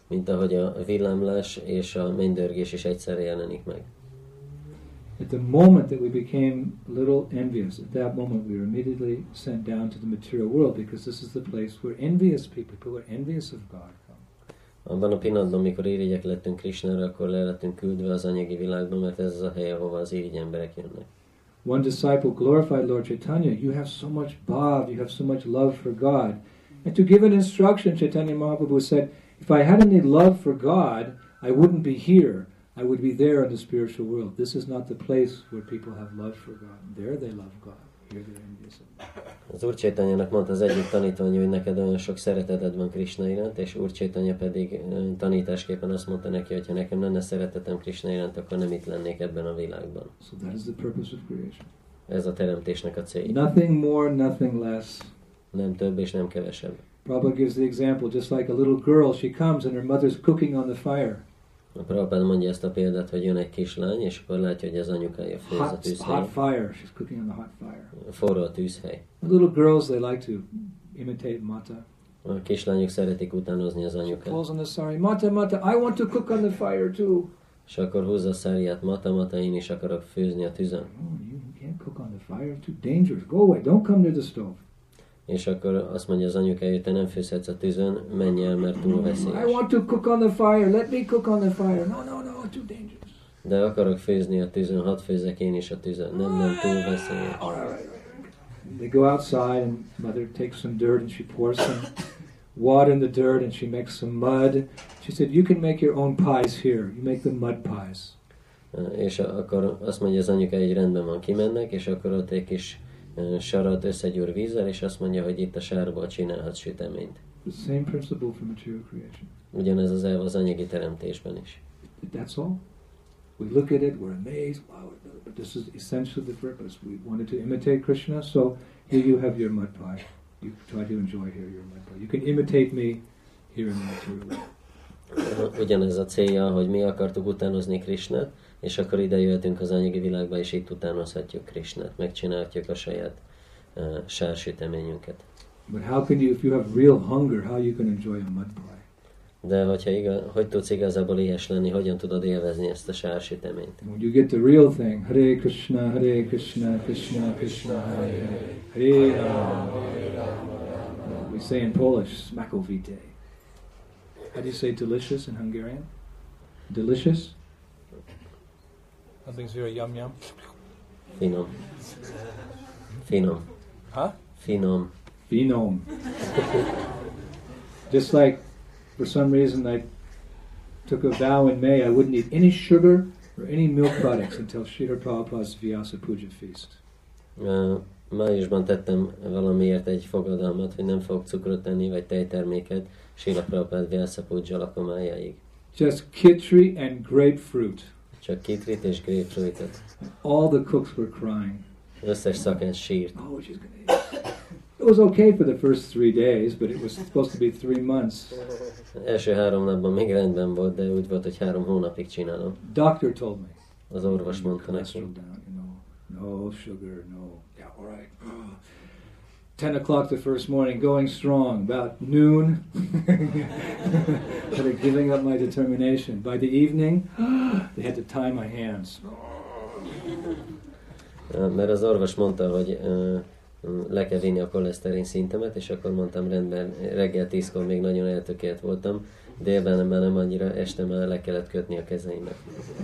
Mint ahogy a villámlás és a mennydörgés is egyszerre jelenik meg. at the moment that we became a little envious, at that moment we were immediately sent down to the material world because this is the place where envious people, people are envious of God. Abban a pillanatban, amikor lettünk Krisnára, akkor le lettünk küldve az anyagi világba, mert ez az a hely, ahova az irigy emberek jönnek. One disciple glorified Lord Chaitanya. You have so much bhav, you have so much love for God. And to give an instruction, Chaitanya Mahaprabhu said, If I had any love for God, I wouldn't be here. I would be there in the spiritual world. This is not the place where people have love for God. There they love God. Az Úr mondta az egyik tanítvány, hogy neked olyan sok szereteted van Krishna iránt, és Úr pedig tanításképpen azt mondta neki, hogy ha nekem lenne szeretetem Krishna iránt, akkor nem itt lennék ebben a világban. So that is the purpose of creation. Ez a teremtésnek a célja. Nothing more, nothing less. Nem több és nem kevesebb. Prabhupada gives the example, just like a little girl, she comes and her mother's cooking on the fire. A Prabhupád mondja ezt a példát, hogy jön egy kislány, és akkor látja, hogy az anyukája főz a Hot, hot fire. She's cooking on the hot fire. Forró a tűzhely. The little girls, they like to imitate Mata. A kislányok szeretik utánozni az She anyukát. pulls on the sari, Mata, Mata, I want to cook on the fire too. És akkor húzza a száriát, mata, mata, én is akarok főzni a tüzön. Oh, you can't cook on the fire, too dangerous. Go away, don't come near the stove. És akkor azt mondja az anyukája, hogy te nem főzhetsz a tüzön, menj el, mert túl I veszélyes. want to cook on the fire, let me cook on the fire. No, no, no, too dangerous. De akarok főzni a tüzön, hadd főzzek én is a tüzön. Nem, nem, túl veszélyes. All right, right, right. They go outside, and mother takes some dirt and she pours some water in the dirt and she makes some mud. She said, You can make your own pies here. You make the mud pies. És akkor azt mondja az anyukája, hogy rendben van, kimennek, és akkor ott egy kis sarat összegyúr vízzel, és azt mondja, hogy itt a sárból csinálhatsz süteményt. The same principle for material creation. Ugyanez az elv az anyagi teremtésben is. That's all. We look at it, we're amazed. Wow, but this is essentially the purpose. We wanted to imitate Krishna, so here you have your mud pie. You try to enjoy here your mud pie. You can imitate me here in the material world. Ugyanez a célja, hogy mi akartuk utánozni Krisnát, és akkor ide jöhetünk az anyagi világba, és itt utánozhatjuk Krisnát, megcsinálhatjuk a saját uh, sársüteményünket. But how can you, if you have real hunger, how you can enjoy a mud pie? De hogyha igaz, hogy tudsz igazából éhes lenni, hogyan tudod élvezni ezt a sársüteményt? When you get the real thing, Hare Krishna, Hare Krishna, Krishna Krishna, Hare Hare, Hare Ram. We say in Polish, smakovite. How do you say delicious in Hungarian? Delicious? Something's very yum yum. Finom. Finom. Huh? Finom. Phenom. Just like for some reason I took a vow in May I wouldn't eat any sugar or any milk products until Srila Prabhupada's Vyasa Puja feast. Uh, májusban tettem valamiért egy fogadalmat, hogy nem fogok cukrot tenni, vagy tejterméket, Sila Prabhupád Vyasa Puja lakomájáig. Just kitri and grapefruit. Csak kitrit és grapefruitot. All the cooks were crying. Az összes szakács sírt. Oh, she's gonna eat. It was okay for the first three days, but it was supposed to be three months. Első három napban még rendben volt, de úgy volt, hogy három hónapig csinálom. Doctor told me. Az orvos mondta know. No sugar, no. Yeah, all right. Ten o'clock the first morning, going strong. About noon, (laughs) kind of giving up my determination. By the evening, (gasps) they had to tie my hands. (laughs) Mert az orvos mondta, hogy le kell vinni a koleszterin szintemet, és akkor mondtam rendben, reggel tízkor még nagyon eltökélt voltam, Délben már nem annyira, este már le kellett kötni a kezeimet.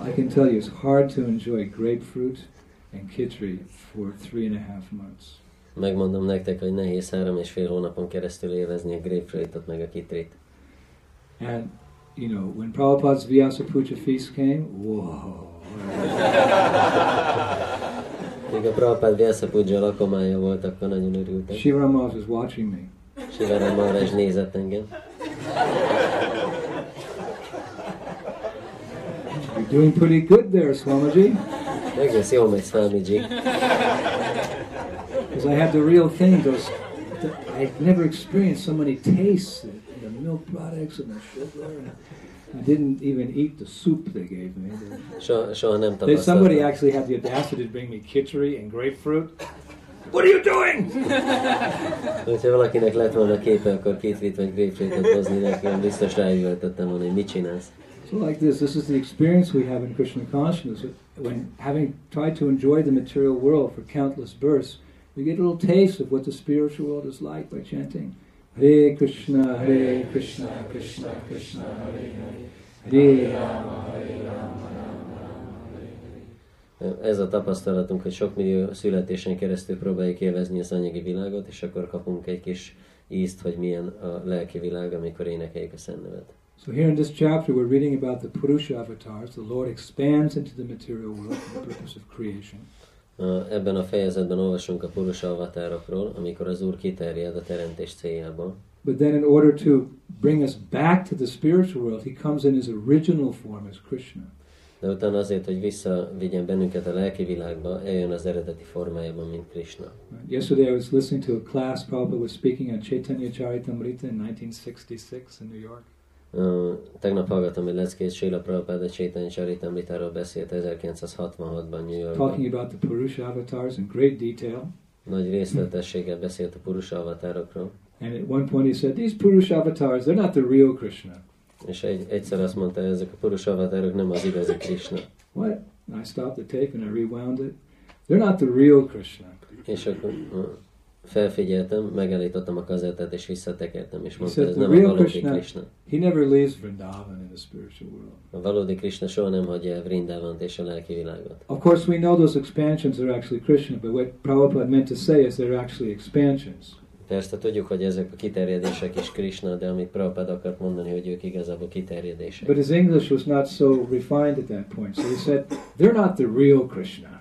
I can tell you, it's hard to enjoy grapefruit and khichdi for three and a half months. Megmondom nektek, hogy nehéz három és fél hónapon keresztül élvezni a grapefruitot meg a kitrit. And, you know, when Prabhupada's Vyasa Puja feast came, whoa. (laughs) Míg a Prabhupád Vyasa Puja lakomája volt, akkor nagyon örültek. Shiva Maharaj was watching me. Sivaram Maharaj nézett engem. You're doing pretty good there, Swamiji. Egész jól megy Swamiji. Because I had the real thing. The, I'd never experienced so many tastes, the, the milk products and the sugar. I didn't even eat the soup they gave me. Soha, soha nem They, somebody actually had the audacity to bring me khichdi and grapefruit. What are you doing? (laughs) Hogyha valakinek lett volna képe, akkor kitrit vagy grapefruitot hozni nekem, biztos ráüvöltöttem volna, hogy mit csinálsz. So like this, this is the experience we have in Krishna consciousness. When having tried to enjoy the material world for countless births, we get a little taste of what the spiritual world is like by chanting Hare Krishna, Hare Krishna, Krishna Krishna, Hare Hare, Hare Rama, Hare Rama, Ez a tapasztalatunk, hogy sok millió születésen keresztül próbáljuk élvezni az anyagi világot, és akkor kapunk egy kis ízt, hogy milyen a lelki világ, amikor énekeljük a Szent Nevet. So here in this chapter, we're reading about the Purusha avatars. The Lord expands into the material world for the purpose of creation. Ebben a fejezetben olvasunk a Purusa avatárokról, amikor az Úr kiterjed a teremtés céljából. But then, in order to bring us back to the spiritual world, he comes in his original form as Krishna. De utána azért, hogy visszavigyen bennünket a lelki világba, eljön az eredeti formájában, mint Krishna. Right. Yesterday, I was listening to a class. Prabhupada was speaking at Chaitanya Charitamrita in 1966 in New York. Tegnap hallgattam egy leckét, Srila Prabhupada Chaitanya Charitamritáról beszélt 1966-ban New Yorkban. talking about the Purusha avatars in great detail. Nagy részletességgel beszélt a Purusa avatárokról, And at one point, he said, These Purusha avatars, they're not the real Krishna. és egy, egyszer azt mondta, ezek a Purusa avatárok nem az igazi Krishna. What? And I stopped the tape and I rewound it. They're not the real Krishna. És akkor felfigyeltem, megállítottam a kazettát, és visszatekertem, és mondta, ez nem a valódi Krishna- Krishna. He never leaves Vrindavan in the spiritual world. A valódi Krishna soha nem hagyja el Vrindavant és a lelki világot. Of course, we know those expansions are actually Krishna, but what Prabhupada meant to say is they're actually expansions. Persze tudjuk, hogy ezek a kiterjedések is Krishna, de amit Prabhupada akart mondani, hogy ők igazából kiterjedések. But his English was not so refined at that point. So he said, They're not the real Krishna.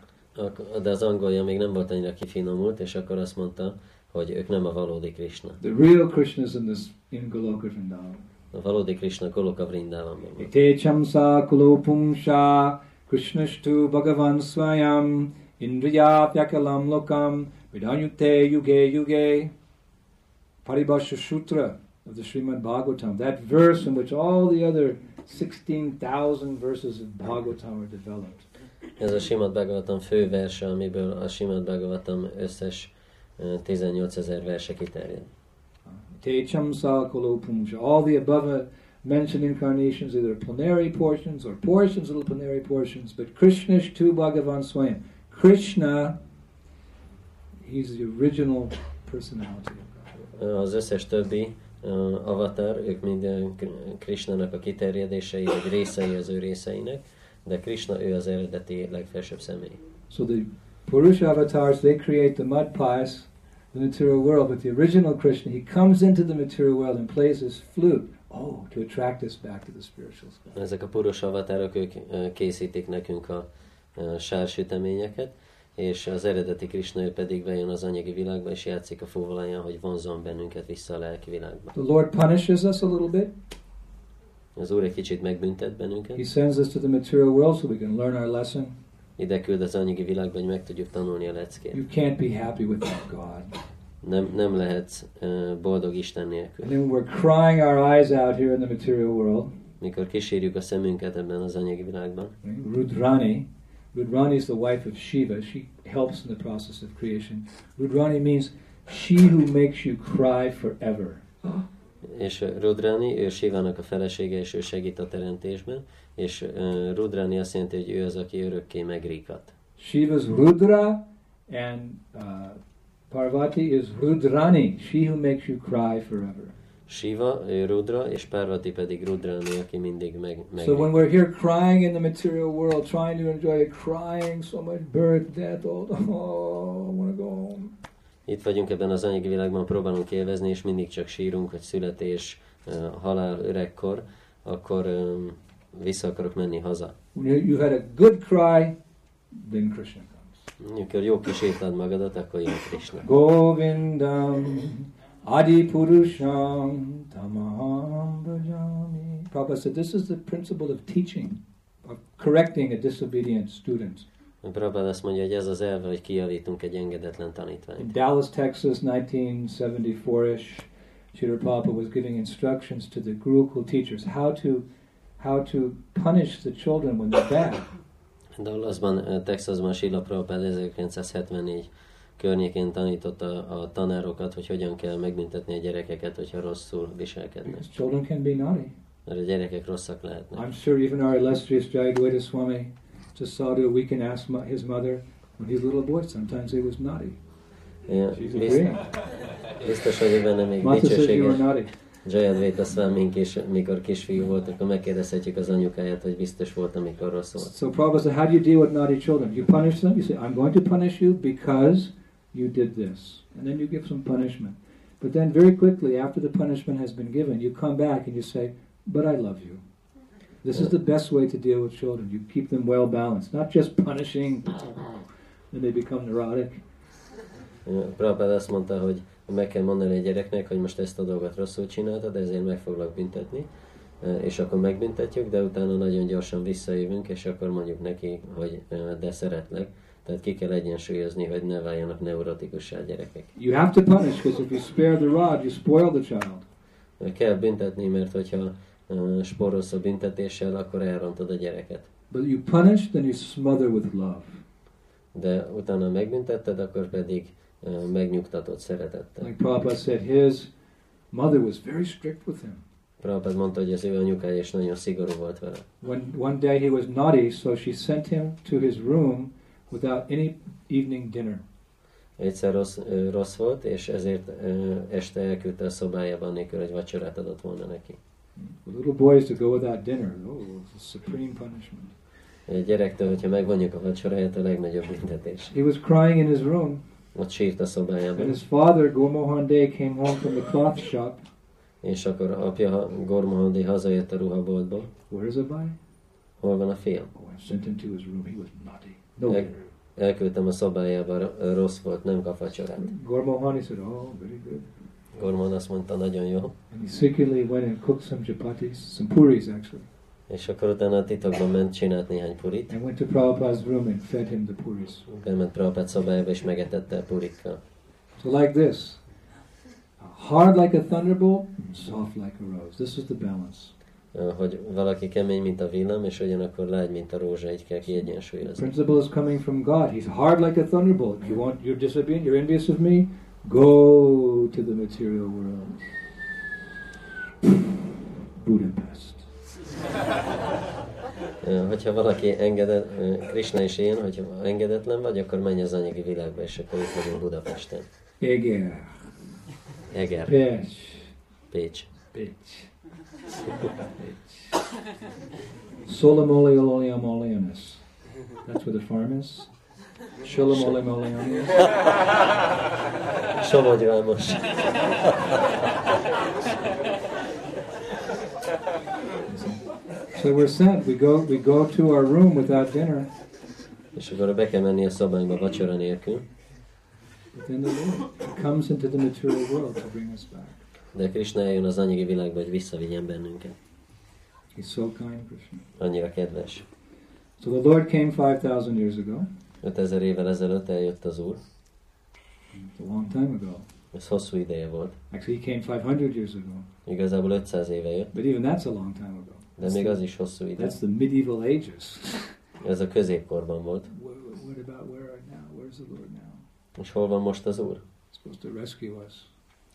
De az angolja még nem volt annyira kifinomult, és akkor azt mondta, hogy ők nem a valódi Krishna. The real Krishna is in this in Goloka Vrindavan. A valódi Krishna Goloka Vrindavanban van. Ite chamsa kulopumsha krishnashtu bhagavan swayam indriya vyakalam lokam vidanyute yuge yuge paribhasha sutra of the Srimad Bhagavatam that verse in which all the other 16,000 verses of Bhagavatam are developed Ez a Simad Bhagavatam fő verse, amiből a Simad Bhagavatam összes ö, 18 ezer verse kiterjed. Te chamsa kulopumsha all the above mentioned incarnations either plenary portions or portions of the plenary portions but krishnashtu bhagavan swayam Krishna he's the original personality of God. Az összes többi avatar, ők mind ö, Kr- Krishnának a kiterjedései, vagy részei az ő részeinek, de Krishna ő az eredeti legfelsőbb személy. So the Purusha avatars, they create the mud pies, the material world, but the original Krishna, he comes into the material world and plays his flute, oh, to attract us back to the spiritual sky. Ezek a puros avatárok, ők készítik nekünk a sársüteményeket, és az eredeti Krishna ő pedig bejön az anyagi világba, és játszik a fúvoláján, hogy vonzon bennünket vissza a lelki világba. The Lord punishes us a little bit. Az Úr egy kicsit megbüntet He bennünket, sends us to the material world so we can learn our lesson. ide küld az anyagi világba, hogy meg tudjuk tanulni a leckét. You can't be happy without God. Nem, nem lehetsz ö, boldog Isten nélkül. And then we're crying our eyes out here in the material world. Mikor kísérjük a szemünket ebben az anyagi világban, Rudrani. Rudrani is the wife of Shiva. She helps in the process of creation. Rudrani means she who makes you cry forever. És Rudrani, ő Sivának a felesége, és ő segít a teremtésben, és ö, Rudrani azt jelenti, hogy ő az, aki örökké megrikat. Shiva's Rudra and uh, Parvati is Rudrani, she who makes you cry forever. Shiva, ő Rudra, és Parvati pedig Rudrani, aki mindig meg, meg So when we're here crying in the material world, trying to enjoy it, crying so much birth, death, all the, (laughs) oh, I want to go home. Itt vagyunk ebben az anyagi világban, próbálunk élvezni, és mindig csak sírunk, hogy születés, halál, öregkor, akkor vissza akarok menni haza. When you, had a good cry, then Krishna comes. Amikor jó kísérted magadat, akkor jön Krishna. Govindam Adi Purusham Tamaham Bhajami. Prabhupada said this is the principle of teaching, of correcting a disobedient student. Prabhupada azt mondja, hogy ez az elve, hogy kijavítunk egy engedetlen tanítványt. Dallas, Texas, 1974-ish, Srila Prabhupada was giving instructions to the Gurukul teachers how to how to punish the children when they're bad. Dallasban, ö, Texasban Sila Prabhupada 1974 környékén tanította a tanárokat, hogy hogyan kell megbüntetni a gyerekeket, hogyha rosszul viselkednek. Because children can be naughty. Mert a gyerekek rosszak lehetnek. I'm sure even our illustrious Jayadvaita Swami just sadhu, we can ask mo- his mother when he was a little boy, sometimes he was naughty. Ja, She's bizt- agreeing. biztos vagyok benne még Mata says were dicsőséges. naughty. Jayadvaita Swamink is, mikor kisfiú volt, akkor megkérdezhetjük az anyukáját, hogy biztos volt, amikor rossz volt. So Prabhupada said, how do you deal with naughty children? You punish them. You say, I'm going to punish you because you did this. And then you give some punishment. But then very quickly, after the punishment has been given, you come back and you say, but I love you. This is the best way to deal with children. You keep them well balanced, not just punishing, then they become neurotic. Prabhupád azt mondta, hogy meg kell mondani a gyereknek, hogy most ezt a dolgot rosszul csináltad, ezért meg foglak büntetni, Eh, és akkor megbüntetjük, de utána nagyon gyorsan visszajövünk, és akkor mondjuk neki, hogy eh, de szeretlek. Tehát ki kell egyensúlyozni, hogy ne váljanak neurotikussá gyerekek. You have to punish because if you spare the rod, you spoil the child. Kell büntetni, mert hogyha spórolsz a büntetéssel, akkor elrontod a gyereket. But you punish, then you smother with love. De utána megbüntetted, akkor pedig megnyugtatod szeretettel. Like Prabhupada said, his mother was very strict with him. Prabhupád mondta, hogy az ő anyukája is nagyon szigorú volt vele. One, one day he was naughty, so she sent him to his room without any evening dinner. Egyszer rossz, rossz volt, és ezért este elküldte a szobájába, nélkül, hogy vacsorát adott volna neki. For little boys to go without dinner, oh, it's a supreme punishment. Egy gyerektől, hogyha megvonjuk a vacsoráját, a legnagyobb büntetés. He was crying in his room, Ott sírt a and szobájában, his father, Gomohan Day, came home from the cloth shop. és akkor apja Gormohandi hazajött a ruhaboltból. Where's Abai? Hol van a fiam? Oh, I sent him to his room. He was naughty. No dinner. Elküldtem a szobájába, rossz volt, nem kap vacsorát. Gormohan, he said, oh, very good. Gormon azt mondta, nagyon jó. And he secretly went and cooked some chapatis, some puris actually, És akkor utána titokban ment, csinált néhány purit. and went to Prabhupada's room and fed him the puris. Bement Prabhupád szobájába, és megetette a purikkal. So like this. Hard like a thunderbolt, soft like a rose. This is the balance. Hogy valaki kemény, mint a villam, és ugyanakkor lágy, mint a rózsa, így kell The kiegyensúlyozni. principle is coming from God. He's hard like a thunderbolt. You want you're disobedient, you're envious of me? Go to the material world. Budapest. Hogyha valaki engedett, Krishna is ilyen, hogyha engedetlen vagy, akkor menj az anyagi világba, és akkor itt vagyunk Budapesten. Eger. Eger, Pech. Pécs. Bitch. Solomoliololiamolianus. That's where the farm is. Solomoliololianus. Somogy Vámos. So we're sent. We go. We go to our room without dinner. És akkor be kell menni a szobánkba vacsora nélkül. But then the Lord comes into the material world to bring us back. De Krishna eljön az anyagi világba, hogy visszavigyen bennünket. He's so kind, Krishna. Annyira kedves. So the Lord came 5,000 years ago. 5000 évvel ezelőtt eljött az Úr. It's a long time ago. Ez hosszú ideje volt. Actually, he came 500 years ago. Igazából 500 éve jött, But even that's a long time ago. de még az is hosszú ide. That's the medieval ages. (laughs) Ez a középkorban volt. What, what about where are now? Where's the Lord now? És hol van most az Úr? supposed to rescue us.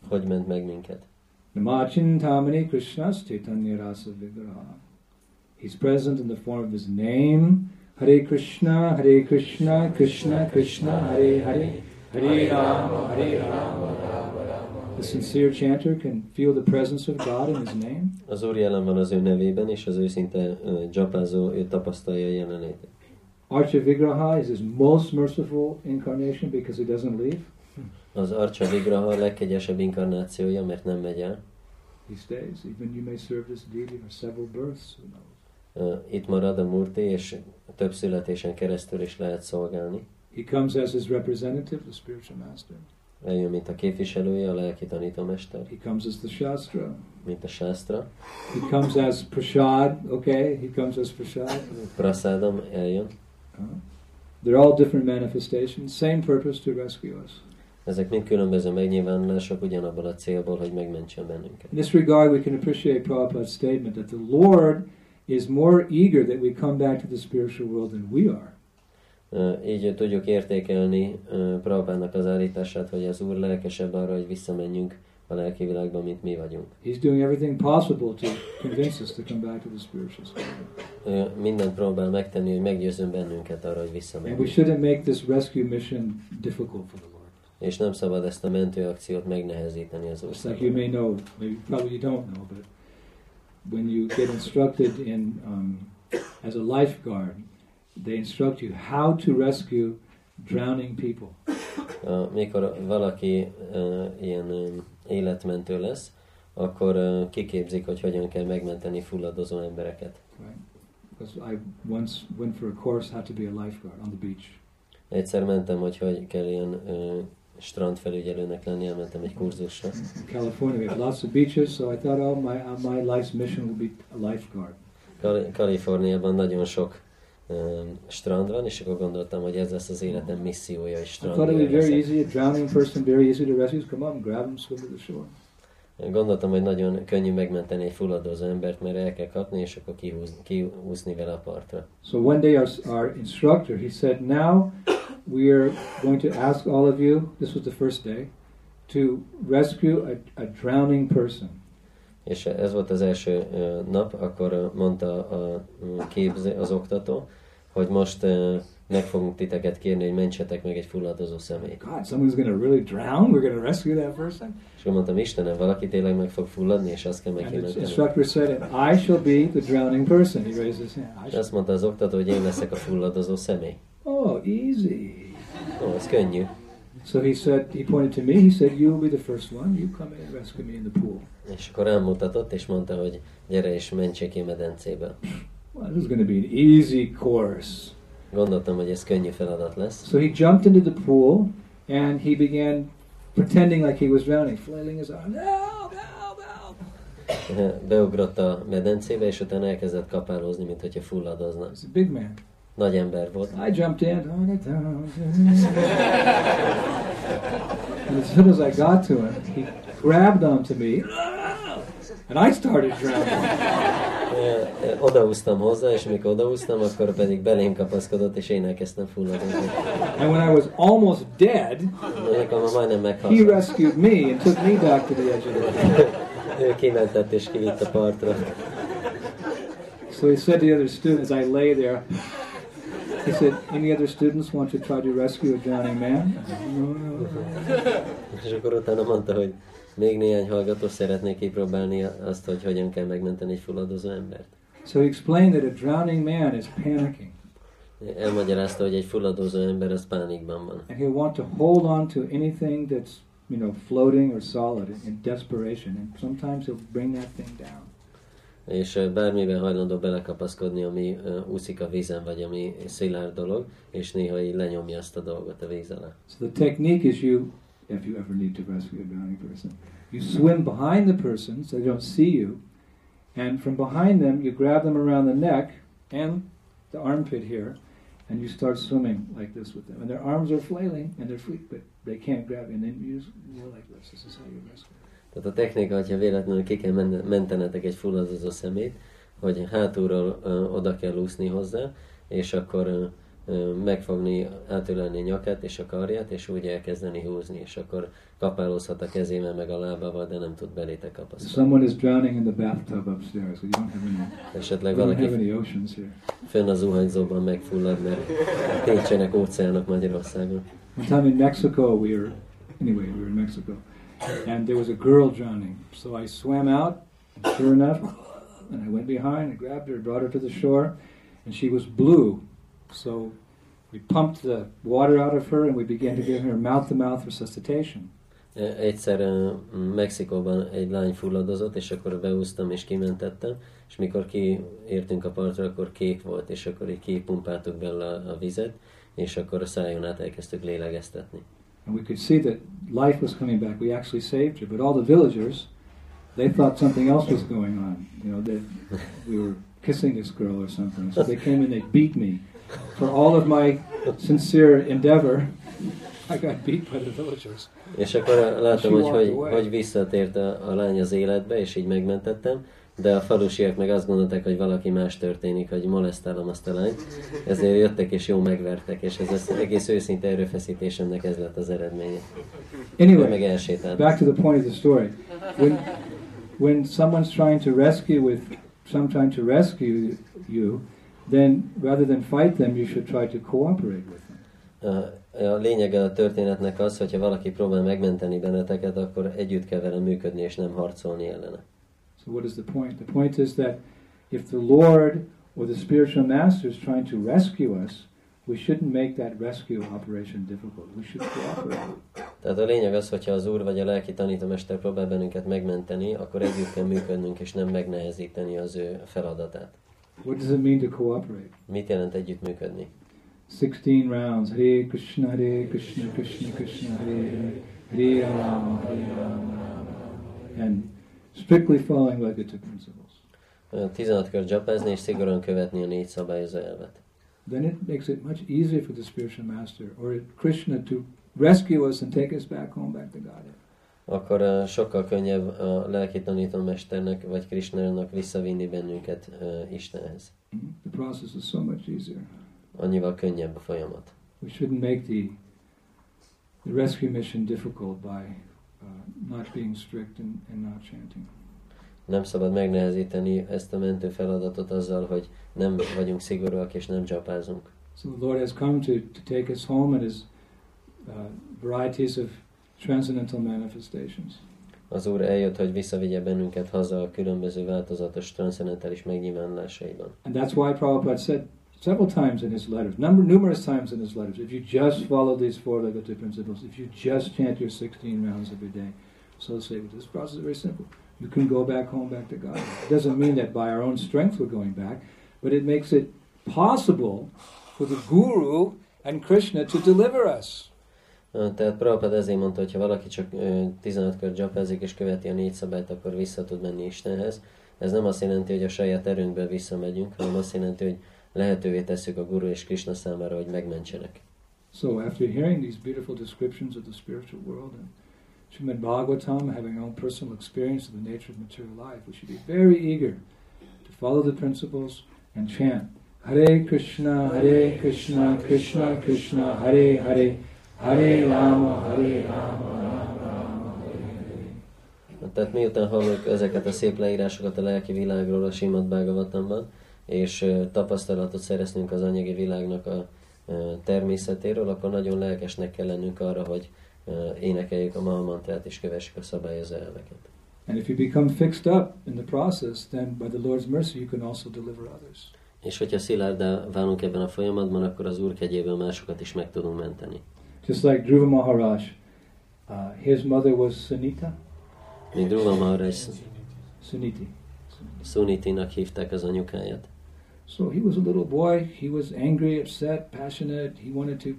Hogy ment meg minket? Namachintamani Krishna's Chaitanya Rasa Vigraha. He's present in the form of his name. Hare Krishna, Hare Krishna, Krishna Krishna, Hare Hare, Hare Rama, Hare Rama, Rama Rama, The sincere chanter can feel the presence of God in his name. Az Úr jelen van az ő nevében, és az őszinte uh, japázó, ő tapasztalja a jelenlétét. Archa Vigraha is his most merciful incarnation because he doesn't leave. Az Archa Vigraha a legkegyesebb inkarnációja, mert nem megy el. He stays. Even you may serve this deity for several births. Who knows? Itt marad a Murti, és több születésen keresztül is lehet szolgálni. He comes as his representative, the spiritual master. Eljön, mint a képviselője, a lelki tanítómester, He comes as the Shastra. mint a Sásztra. He comes as prasad, okay? He comes as prasad. Prasádam eljön. Uh, they're all different manifestations, same purpose to rescue us. Ezek mind különböző megnyilvánulások ugyanabban a célból, hogy megmentsen bennünket. In this regard, we can appreciate Prabhupada's statement that the Lord is more eager that we come back to the spiritual world than we are. Uh, Így tudjuk értékelni uh, Prabhupának az állítását, hogy az Úr lelkesebb arra, hogy visszamenjünk a lelki világba, mint mi vagyunk. He's doing everything possible to convince us to come back to the spiritual world. Ő mindent próbál megtenni, hogy meggyőzzön bennünket arra, hogy And we visszamenjünk. shouldn't make this rescue mission difficult for the Lord. És nem szabad ezt a mentőakciót megnehezíteni az It's like you may know, maybe probably you don't know, but when you get instructed in um, as a lifeguard, they instruct you how to rescue drowning people. Uh, Mikor valaki uh, ilyen um, életmentő lesz, akkor uh, kiképzik, hogy hogyan kell megmenteni fulladozó embereket. Right? Because I once went for a course how to be a lifeguard on the beach. Egyszer mentem, hogy hogy kell ilyen uh, strandfelügyelőnek lenni, elmentem egy kurzusra. California, we have lots of beaches, so I thought, oh, my uh, my life's mission will be a lifeguard. Kal- Kaliforniában nagyon sok um, strand van, és akkor gondoltam, hogy ez lesz az életem missziója, és I thought it would be very easy, a drowning person, very easy to rescue. Come up, grab him, swim to the shore. Gondoltam, hogy nagyon könnyű megmenteni egy fulladozó embert, mert el kell kapni, és akkor kihúz, kihúzni vele a partra. So one day our, our instructor, he said, now we are going to ask all of you, this was the first day, to rescue a, a drowning person. És ez volt az első nap, akkor mondta a képző, az oktató, hogy most meg fogunk titeket kérni, hogy mentsetek meg egy fulladozó személyt. God, someone's to really drown? We're to rescue that person? És mondtam, Istenem, valaki tényleg meg fog fulladni, és azt kell And meg the instructor said, and I shall be the drowning person. He raised his hand. Azt mondta az oktató, hogy én leszek a fulladozó személy. Oh, easy. Ó, ez könnyű. So he said, he pointed to me, he said, you will be the first one. You come in and rescue me in the pool. És akkor rámutatott, és mondta, hogy gyere és mentsék ki medencébe. Well, this is going to be an easy course. Gondoltam, hogy ez könnyű feladat lesz. So he jumped into the pool and he began pretending like he was drowning, flailing his arms. Help, help, help. (laughs) Beugrott a medencébe, és utána elkezdett kapálózni, mint hogyha fulladozna. He's a big man. Nagy ember volt. I jumped in. and as soon as I got to him, he grabbed onto me and I started drowning. Odaúztam hozzá, és amikor odaúztam, akkor pedig belém kapaszkodott, és én elkezdtem fulladozni. And when I was almost dead, Akkor már majdnem he rescued me and took me back to the edge of the pool. Ő kimentett és kivitt a partra. So he said to the other students, I lay there, he said, Any other students want to try to rescue a drowning man? (laughs) És akkor utána mondta, hogy még néhány hallgató szeretné kipróbálni azt, hogy hogyan kell megmenteni egy fulladozó embert. So he explained that a drowning man is panicking Elmagyarázta, hogy egy fulladozó ember az pánikban van. and he'll want to hold on to anything that's, you know, floating or solid in desperation. And sometimes he'll bring that thing down. És eh, bármiben hajlandó belekapaszkodni, ami eh, úszik a vízen, vagy ami szilárd dolog, és néha így lenyomja azt a dolgot a víz alá. So the technique is you, if you ever need to rescue a drowning person, you swim behind the person so they don't see you, and from behind them you grab them around the neck and the armpit here, and you start swimming like this with them. And their arms are flailing and they're free, but they can't grab you. And then you just go like this. This is how you rescue. Tehát a technika, hogyha véletlenül ki kell men- mentenetek egy fulladozó szemét, hogy hátulról ö, oda kell úszni hozzá, és akkor ö, ö, megfogni, átölelni a nyakát és a karját, és úgy elkezdeni húzni, és akkor kapálózhat a kezével meg a lábával, de nem tud belétek kapaszkodni. Someone is drowning in the bathtub upstairs. We don't have any, (laughs) Esetleg valaki any oceans here. fönn a zuhanyzóban megfullad, mert nincsenek óceánok Magyarországon. One time in Mexico, we were, anyway, we were in Mexico, and there was a girl drowning. So I swam out, and sure enough, and I went behind and grabbed her, brought her to the shore, and she was blue. So we pumped the water out of her, and we began to give her mouth-to-mouth resuscitation. Egyszer uh, Mexikóban egy lány fulladozott, és akkor beúztam és kimentettem, és mikor kiértünk a partra, akkor kék volt, és akkor így kipumpáltuk bele a, a vizet, és akkor a szájon át elkezdtük lélegeztetni. And we could see that life was coming back. We actually saved her, but all the villagers, they thought something else was going on. You know, that we were kissing this girl or something. So they came and they beat me. For all of my sincere endeavor, (laughs) I got beat by the villagers. És akkor láttam, hogy, hogy, hogy visszatért a, a lány az életbe, és így megmentettem, de a falusiak meg azt gondolták, hogy valaki más történik, hogy molesztálom azt a lányt, ezért jöttek és jó megvertek, és ez az egész őszinte erőfeszítésemnek ez lett az eredménye. Anyway, meg elsétált. back to the point of the story. When, when someone's trying to rescue with, some trying to rescue you, then rather than fight them, you should try to cooperate with them. A, a lényege a történetnek az, hogyha valaki próbál megmenteni benneteket, akkor együtt kell vele működni, és nem harcolni ellene. So what is the point? The point is that if the Lord or the spiritual master is trying to rescue us, we shouldn't make that rescue operation difficult. We should cooperate. Tehát a lényeg az, hogyha az úr vagy a lelki tanítomester próbál bennünket megmenteni, akkor együtt kell működnünk, és nem megnehezíteni az ő feladatát. What does it mean to cooperate? Mit jelent együttműködni? 16 rounds. Hare Krishna, Hare Krishna, Krishna Krishna, Hare Hare, Hare Rama, Hare Rama. And strictly following Legacy principles. Ö, 16 kör japázni, és szigorúan követni a négy szabályozó elvet. Then it makes it much easier for the spiritual master or Krishna to rescue us and take us back home, back to Godhead. Akkor ö, sokkal könnyebb a lelki tanítómesternek, vagy Krishnának visszavinni bennünket ö, Istenhez. Mhm. The process is so much easier. Annyival könnyebb a folyamat. We shouldn't make the, the rescue mission difficult by uh, not being strict and, and not chanting. Nem szabad megnehezíteni ezt a mentő feladatot azzal, hogy nem vagyunk szigorúak és nem csapázunk. So the Lord has come to, to take us home in His uh, varieties of transcendental manifestations. Az Úr eljött, hogy visszavigye bennünket haza a különböző változatos transzendentális megnyilvánulásaiban. And that's why Prabhupada said several times in his letters, number, numerous times in his letters, if you just follow these four legacy principles, if you just chant your 16 rounds every day, so say, this process is very simple. You can go back home, back to God. It doesn't mean that by our own strength we're going back, but it makes it possible for the Guru and Krishna to deliver us. Tehát Prabhupada ezért mondta, hogy ha valaki csak ö, 15 kör japázik és követi a négy szabályt, akkor vissza tud menni Istenhez. Ez nem azt jelenti, hogy a saját erőnkből visszamegyünk, hanem azt jelenti, hogy lehetővé tesszük a Guru és Krishna számára, hogy megmentsenek. So after hearing these beautiful descriptions of the spiritual world and Srimad Bhagavatam, having our own personal experience of the nature of material life, we should be very eager to follow the principles and chant Hare Krishna, Hare Krishna, Krishna Krishna, Hare Hare, Hare Rama, Hare Rama. Tehát miután halljuk ezeket a szép leírásokat a lelki világról a Simad Bhagavatamban, és tapasztalatot szereztünk az anyagi világnak a természetéről, akkor nagyon lelkesnek kell lennünk arra, hogy énekeljük a Mahamantrát és kövessük a szabályozó elveket. And if you become fixed up in the process, then by the Lord's mercy you can also deliver others. És hogyha szilárdá válunk ebben a folyamatban, akkor az Úr kegyéből másokat is meg tudunk menteni. Just like Dhruva Maharaj, uh, his mother was Sunita. Még Dhruva Maharaj Suniti. Sunitinak hívták az anyukáját. So he was a little boy. He was angry, upset, passionate. He wanted to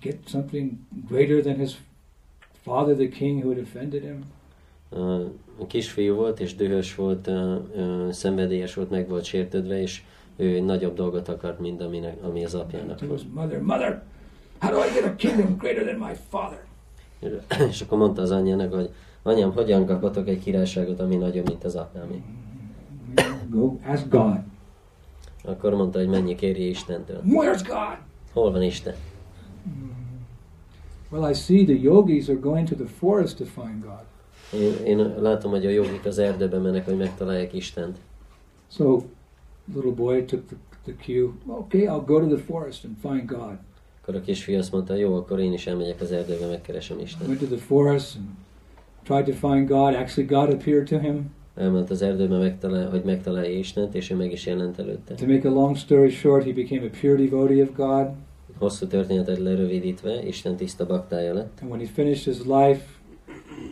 get something greater than his father, the king, who had offended him. Ö, kisfiú volt, és dühös volt, ö, ö, szenvedélyes volt, meg volt sértődve, és ő nagyobb dolgot akart, mint aminek, ami az apjának volt. mother, Mother, how do I get a kingdom greater than my father? (coughs) És akkor mondta az anyjának, hogy anyám, hogyan kaphatok egy királyságot, ami nagyobb, mint az apámé? Go ask God. Akkor mondta, hogy mennyi kérje Istentől. Where's God? Hol van Isten? Well, I see the yogis are going to the forest to find God. Én, én látom, hogy a jogik az erdőbe mennek, hogy megtalálják Istent. So, little boy took the, the cue. Okay, I'll go to the forest and find God. Akkor a kisfiú azt mondta, jó, akkor én is elmegyek az erdőbe, megkeresem Istent. Went to the forest and tried to find God. Actually, God appeared to him. Elment az erdőbe, megtalál, hogy megtalálja Istent, és ő meg is jelent előtte. To make a long story short, he became a pure devotee of God. Hosszú történetet lerövidítve, Isten tiszta baktája lett, And when he finished his life,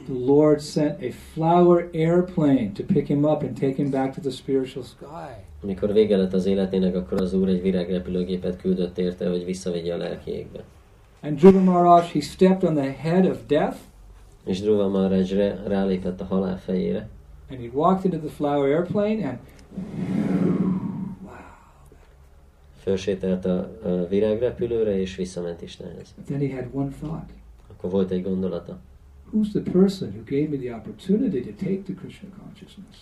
the Lord sent a flower airplane to pick him up and take him back to the spiritual sky. Amikor vége lett az életének, akkor az Úr egy virágrepülőgépet küldött érte, hogy visszavegye a lelki égbe. And Dhruva Maharaj, he stepped on the head of death És Dhruva Maharaj rá- rálépett a halál fejére, and he walked into the flower airplane and fölsételt a, a virágrepülőre, és visszament Istenhez. then he had one thought. Akkor volt egy gondolata, Who's the person who gave me the opportunity to take the Krishna consciousness?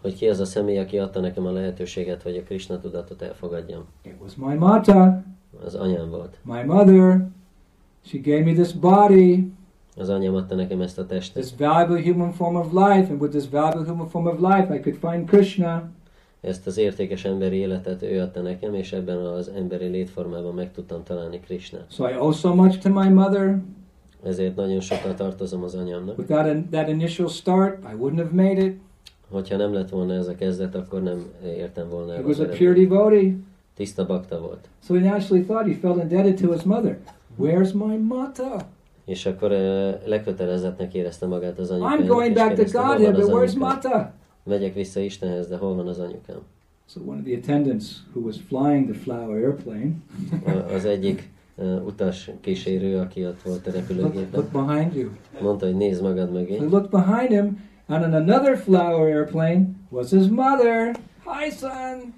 hogy ki az a személy, aki adta nekem a lehetőséget, hogy a Krishna tudatot elfogadjam. It was my mata, Az anyám volt. my mother. She gave me this body, Az anyám adta nekem ezt a this testet, valuable human form of life, and with this valuable human form of life, I could find Krishna. ezt az értékes emberi életet ő adta nekem, és ebben az emberi létformában meg tudtam találni Krishna. So I owe so much to my mother. Ezért nagyon sokat tartozom az anyámnak. Without a, that initial start, I wouldn't have made it. Hogyha nem lett volna ez a kezdet, akkor nem értem volna el az was a pure devotee. Tiszta bakta volt. So he naturally thought he felt indebted to his mother. Where's my mata? És akkor lekötelezettnek érezte magát az I'm anyukájának, going és back to van but where's mata? Megyek vissza Istenhez, de hol van az anyukám? So one of the attendants who was flying the flower airplane Az egyik uh, utas kísérő, aki ott volt a look, repülőgépen, look behind you. mondta, hogy nézd magad mögé. He looked behind him, and on another flower airplane was his mother. Hi, son.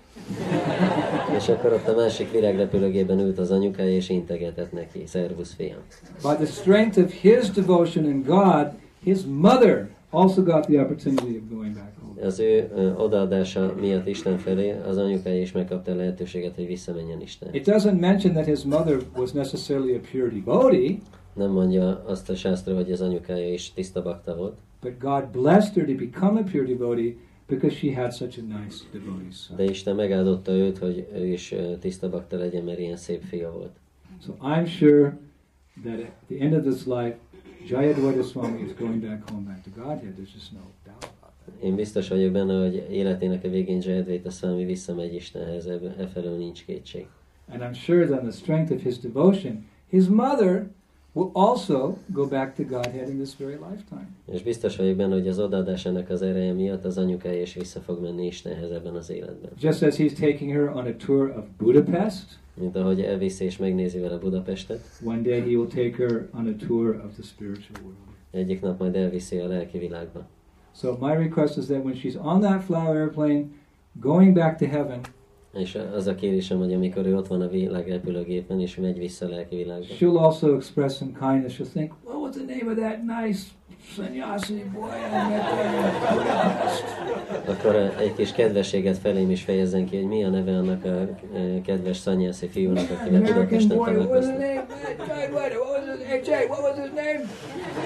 És akkor ott a másik virágrepülőgében ült az anyukája, és integetett neki. Szervusz, fiam. By the strength of his devotion in God, his mother also got the opportunity of going back home. Az ő odaadása miatt Isten felé az anyukája is megkapta a lehetőséget, hogy visszamenjen Isten. It doesn't mention that his mother was necessarily a pure devotee, Nem mondja azt a sásztra, hogy az anyukája is tiszta bakta volt, but God blessed her to become a pure devotee because she had such a nice devotee son. de Isten megáldotta őt, hogy ő is tiszta bakta legyen, mert ilyen szép fia volt. So I'm sure that at the end of this life, Jayadvaita Swami is going back home, back to Godhead. There's just no doubt. Én biztos vagyok benne, hogy életének a végén Jayadvaita Swami visszamegy Istenhez, e felől nincs kétség. And I'm sure that on the strength of his devotion, his mother will also go back to Godhead in this very lifetime. És biztos vagyok benne, hogy az odaadásának az ereje miatt az anyukája is vissza fog menni Istenhez ebben az életben. Just as he's taking her on a tour of Budapest, Mint ahogy elviszi és megnézi vele Budapestet, one day he will take her on a tour of the spiritual world. egyik nap majd elviszi a lelki világba. So my request is that when she's on that flower airplane, going back to heaven, És az a kérésem, hogy amikor ő ott van a világrepülőgépen, és megy vissza a lelki világba, she'll also express some kindness. She'll think, what was the name of that nice akkor egy kis kedvességet felém is fejezzen ki, hogy mi a neve annak a eh, kedves szanyászi fiúnak, akivel Budapesten találkoztam.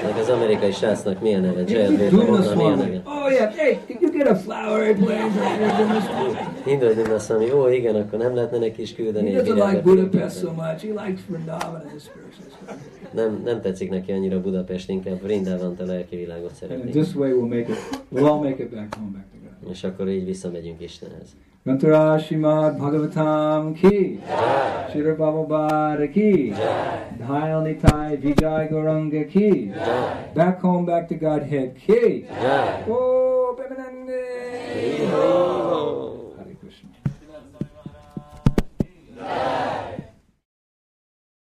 Meg az amerikai srácnak milyen neve? He's Jared honnan milyen one. neve? Oh yeah, hey, you get a flower hogy azt mondja, ó igen, akkor nem lehetne neki is küldeni He egy doesn't like világrepülőgépet. Budapest so much. He likes Vrindavan and the spiritual stuff. Nem, nem tetszik neki annyira Budapest, inkább Vrindavant a lelki világot szeretnénk. And this way we'll make it, we'll all make it back home, back to God. És akkor így visszamegyünk Istenhez. Gantura Shimad Bhagavatam ki, Shira Bhavabhara ki, Dhayal Nitai Vijay Goranga ki, back home, back to Godhead ki. Oh, Bebenande!